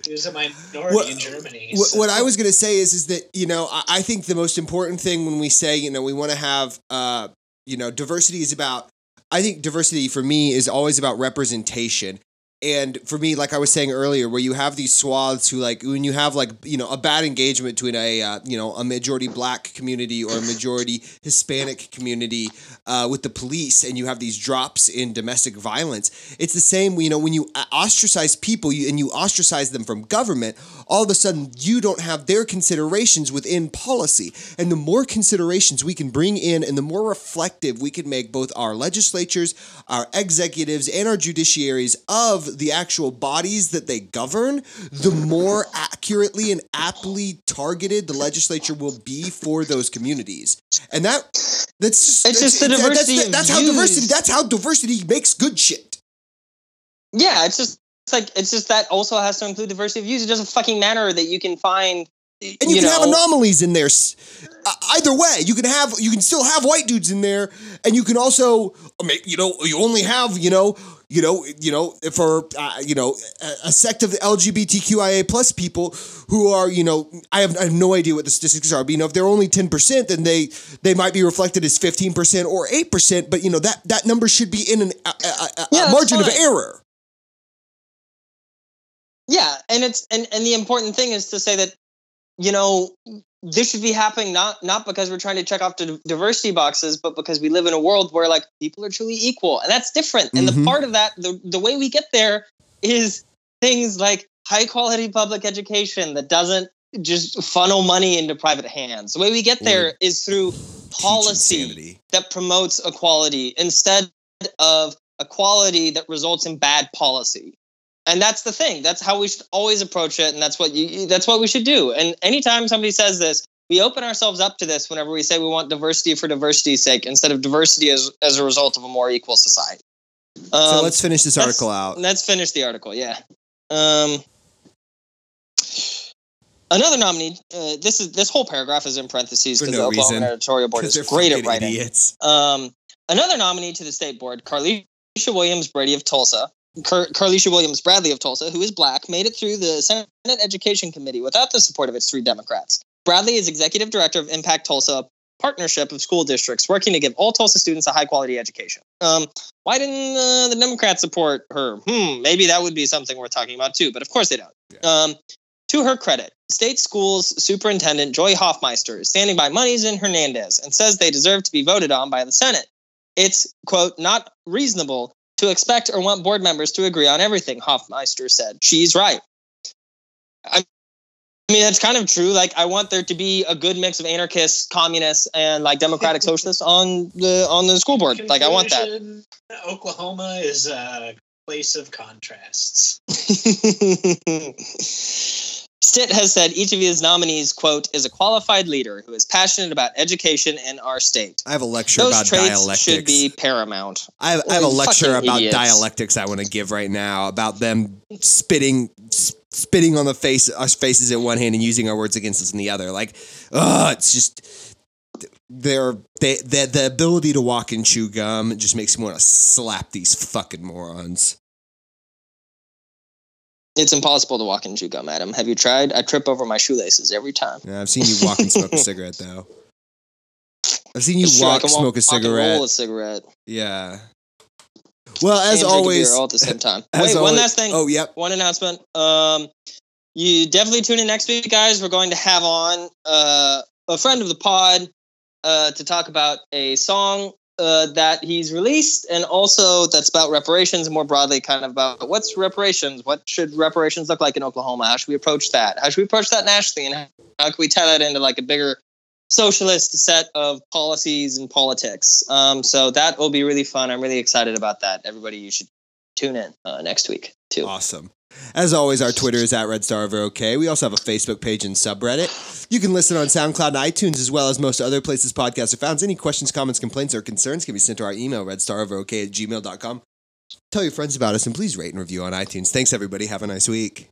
He was a minority What- in Germany. What, so- what I was going to say is, is that you know, I, I think the most important thing when we say, you know, we want to have, uh, you know, diversity is about. I think diversity for me is always about representation. And for me, like I was saying earlier, where you have these swaths who like when you have like you know a bad engagement between a uh, you know a majority black community or a majority Hispanic community uh, with the police, and you have these drops in domestic violence. It's the same, you know, when you ostracize people you, and you ostracize them from government, all of a sudden you don't have their considerations within policy. And the more considerations we can bring in, and the more reflective we can make both our legislatures, our executives, and our judiciaries of the actual bodies that they govern, the more accurately and aptly targeted the legislature will be for those communities. And that that's just It's just the that's- diversity That's, of that's how diversity. That's how diversity makes good shit. Yeah, it's just it's like it's just that also has to include diversity of views. It doesn't fucking matter that you can find And you, can have anomalies in there. uh, Either way, you can have you can still have white dudes in there, and you can also, you know, you only have you know, you know, you know, for uh, you know, a, a sect of the LGBTQIA plus people who are, you know, I have, I have no idea what the statistics are, but you know, if they're only ten percent, then they they might be reflected as fifteen percent or eight percent, but you know that that number should be in an, a, a, Yeah, margin of error. Yeah, and it's and and the important thing is to say that you know this should be happening not not because we're trying to check off the diversity boxes, but because we live in a world where like people are truly equal, and that's different. And Mhm. the part of that, the the way we get there is things like high quality public education that doesn't just funnel money into private hands. The way we get there is through policy that promotes equality instead of equality that results in bad policy. And that's the thing. That's how we should always approach it, and that's what you. That's what we should do. And anytime somebody says this, we open ourselves up to this. Whenever we say we want diversity for diversity's sake, instead of diversity as as a result of a more equal society. So Um, let's finish this article out. Let's finish the article. Yeah. Um, another nominee. Uh, this is this whole paragraph is in parentheses because no the Oklahoma reason. editorial board <laughs> is great at writing. idiots. Um, another nominee to the state board, Carlisha Williams Brady of Tulsa, Car- Carlisha Williams Bradley of Tulsa, who is black, made it through the Senate Education Committee without the support of its three Democrats. Bradley is executive director of Impact Tulsa, a partnership of school districts working to give all Tulsa students a high quality education. Um, why didn't uh, the Democrats support her? Hmm, maybe that would be something worth talking about too, but of course they don't. Um, to her credit, state schools superintendent Joy Hoffmeister is standing by Monies and Hernandez and says they deserve to be voted on by the Senate. it's quote not reasonable to expect or want board members to agree on everything. Hoffmeister said. She's right. I I mean, that's kind of true. Like, I want there to be a good mix of anarchists, communists, and like democratic <laughs> socialists on the on the school board. Like, I want that. Oklahoma is a place of contrasts. <laughs> Stitt has said each of his nominees, quote, is a qualified leader who is passionate about education in our state. I have a lecture Those about traits dialectics. should be paramount. I have, I have a lecture about idiots. dialectics I want to give right now about them spitting spitting on the face us faces in one hand and using our words against us in the other. Like, ugh, it's just they're they, they the ability to walk and chew gum just makes me want to slap these fucking morons. It's impossible to walk and chew gum, Adam. Have you tried? I trip over my shoelaces every time. Yeah, I've seen you walk and smoke a <laughs> cigarette though. I've seen you walk, can smoke a walk and cigarette. roll a cigarette. Yeah. Well, as and always, all at the same time. <laughs> Wait, one last thing. Oh, yep. One announcement. Um, you definitely tune in next week, guys. We're going to have on uh, a friend of the pod uh, to talk about a song uh, that he's released, and also that's about reparations, more broadly, kind of about what's reparations. What should reparations look like in Oklahoma? How should we approach that? How should we approach that nationally, and how, how can we tie that into like a bigger socialist set of policies and politics? Um, so that will be really fun. I'm really excited about that. Everybody, you should tune in uh, next week too. Awesome. As always, our Twitter is at Red Star Over OK. We also have a Facebook page and subreddit. You can listen on SoundCloud and iTunes as well as most other places podcasts are found. Any questions, comments, complaints, or concerns can be sent to our email, redstaroverok at gmail.com. Tell your friends about us and please rate and review on iTunes. Thanks, everybody. Have a nice week.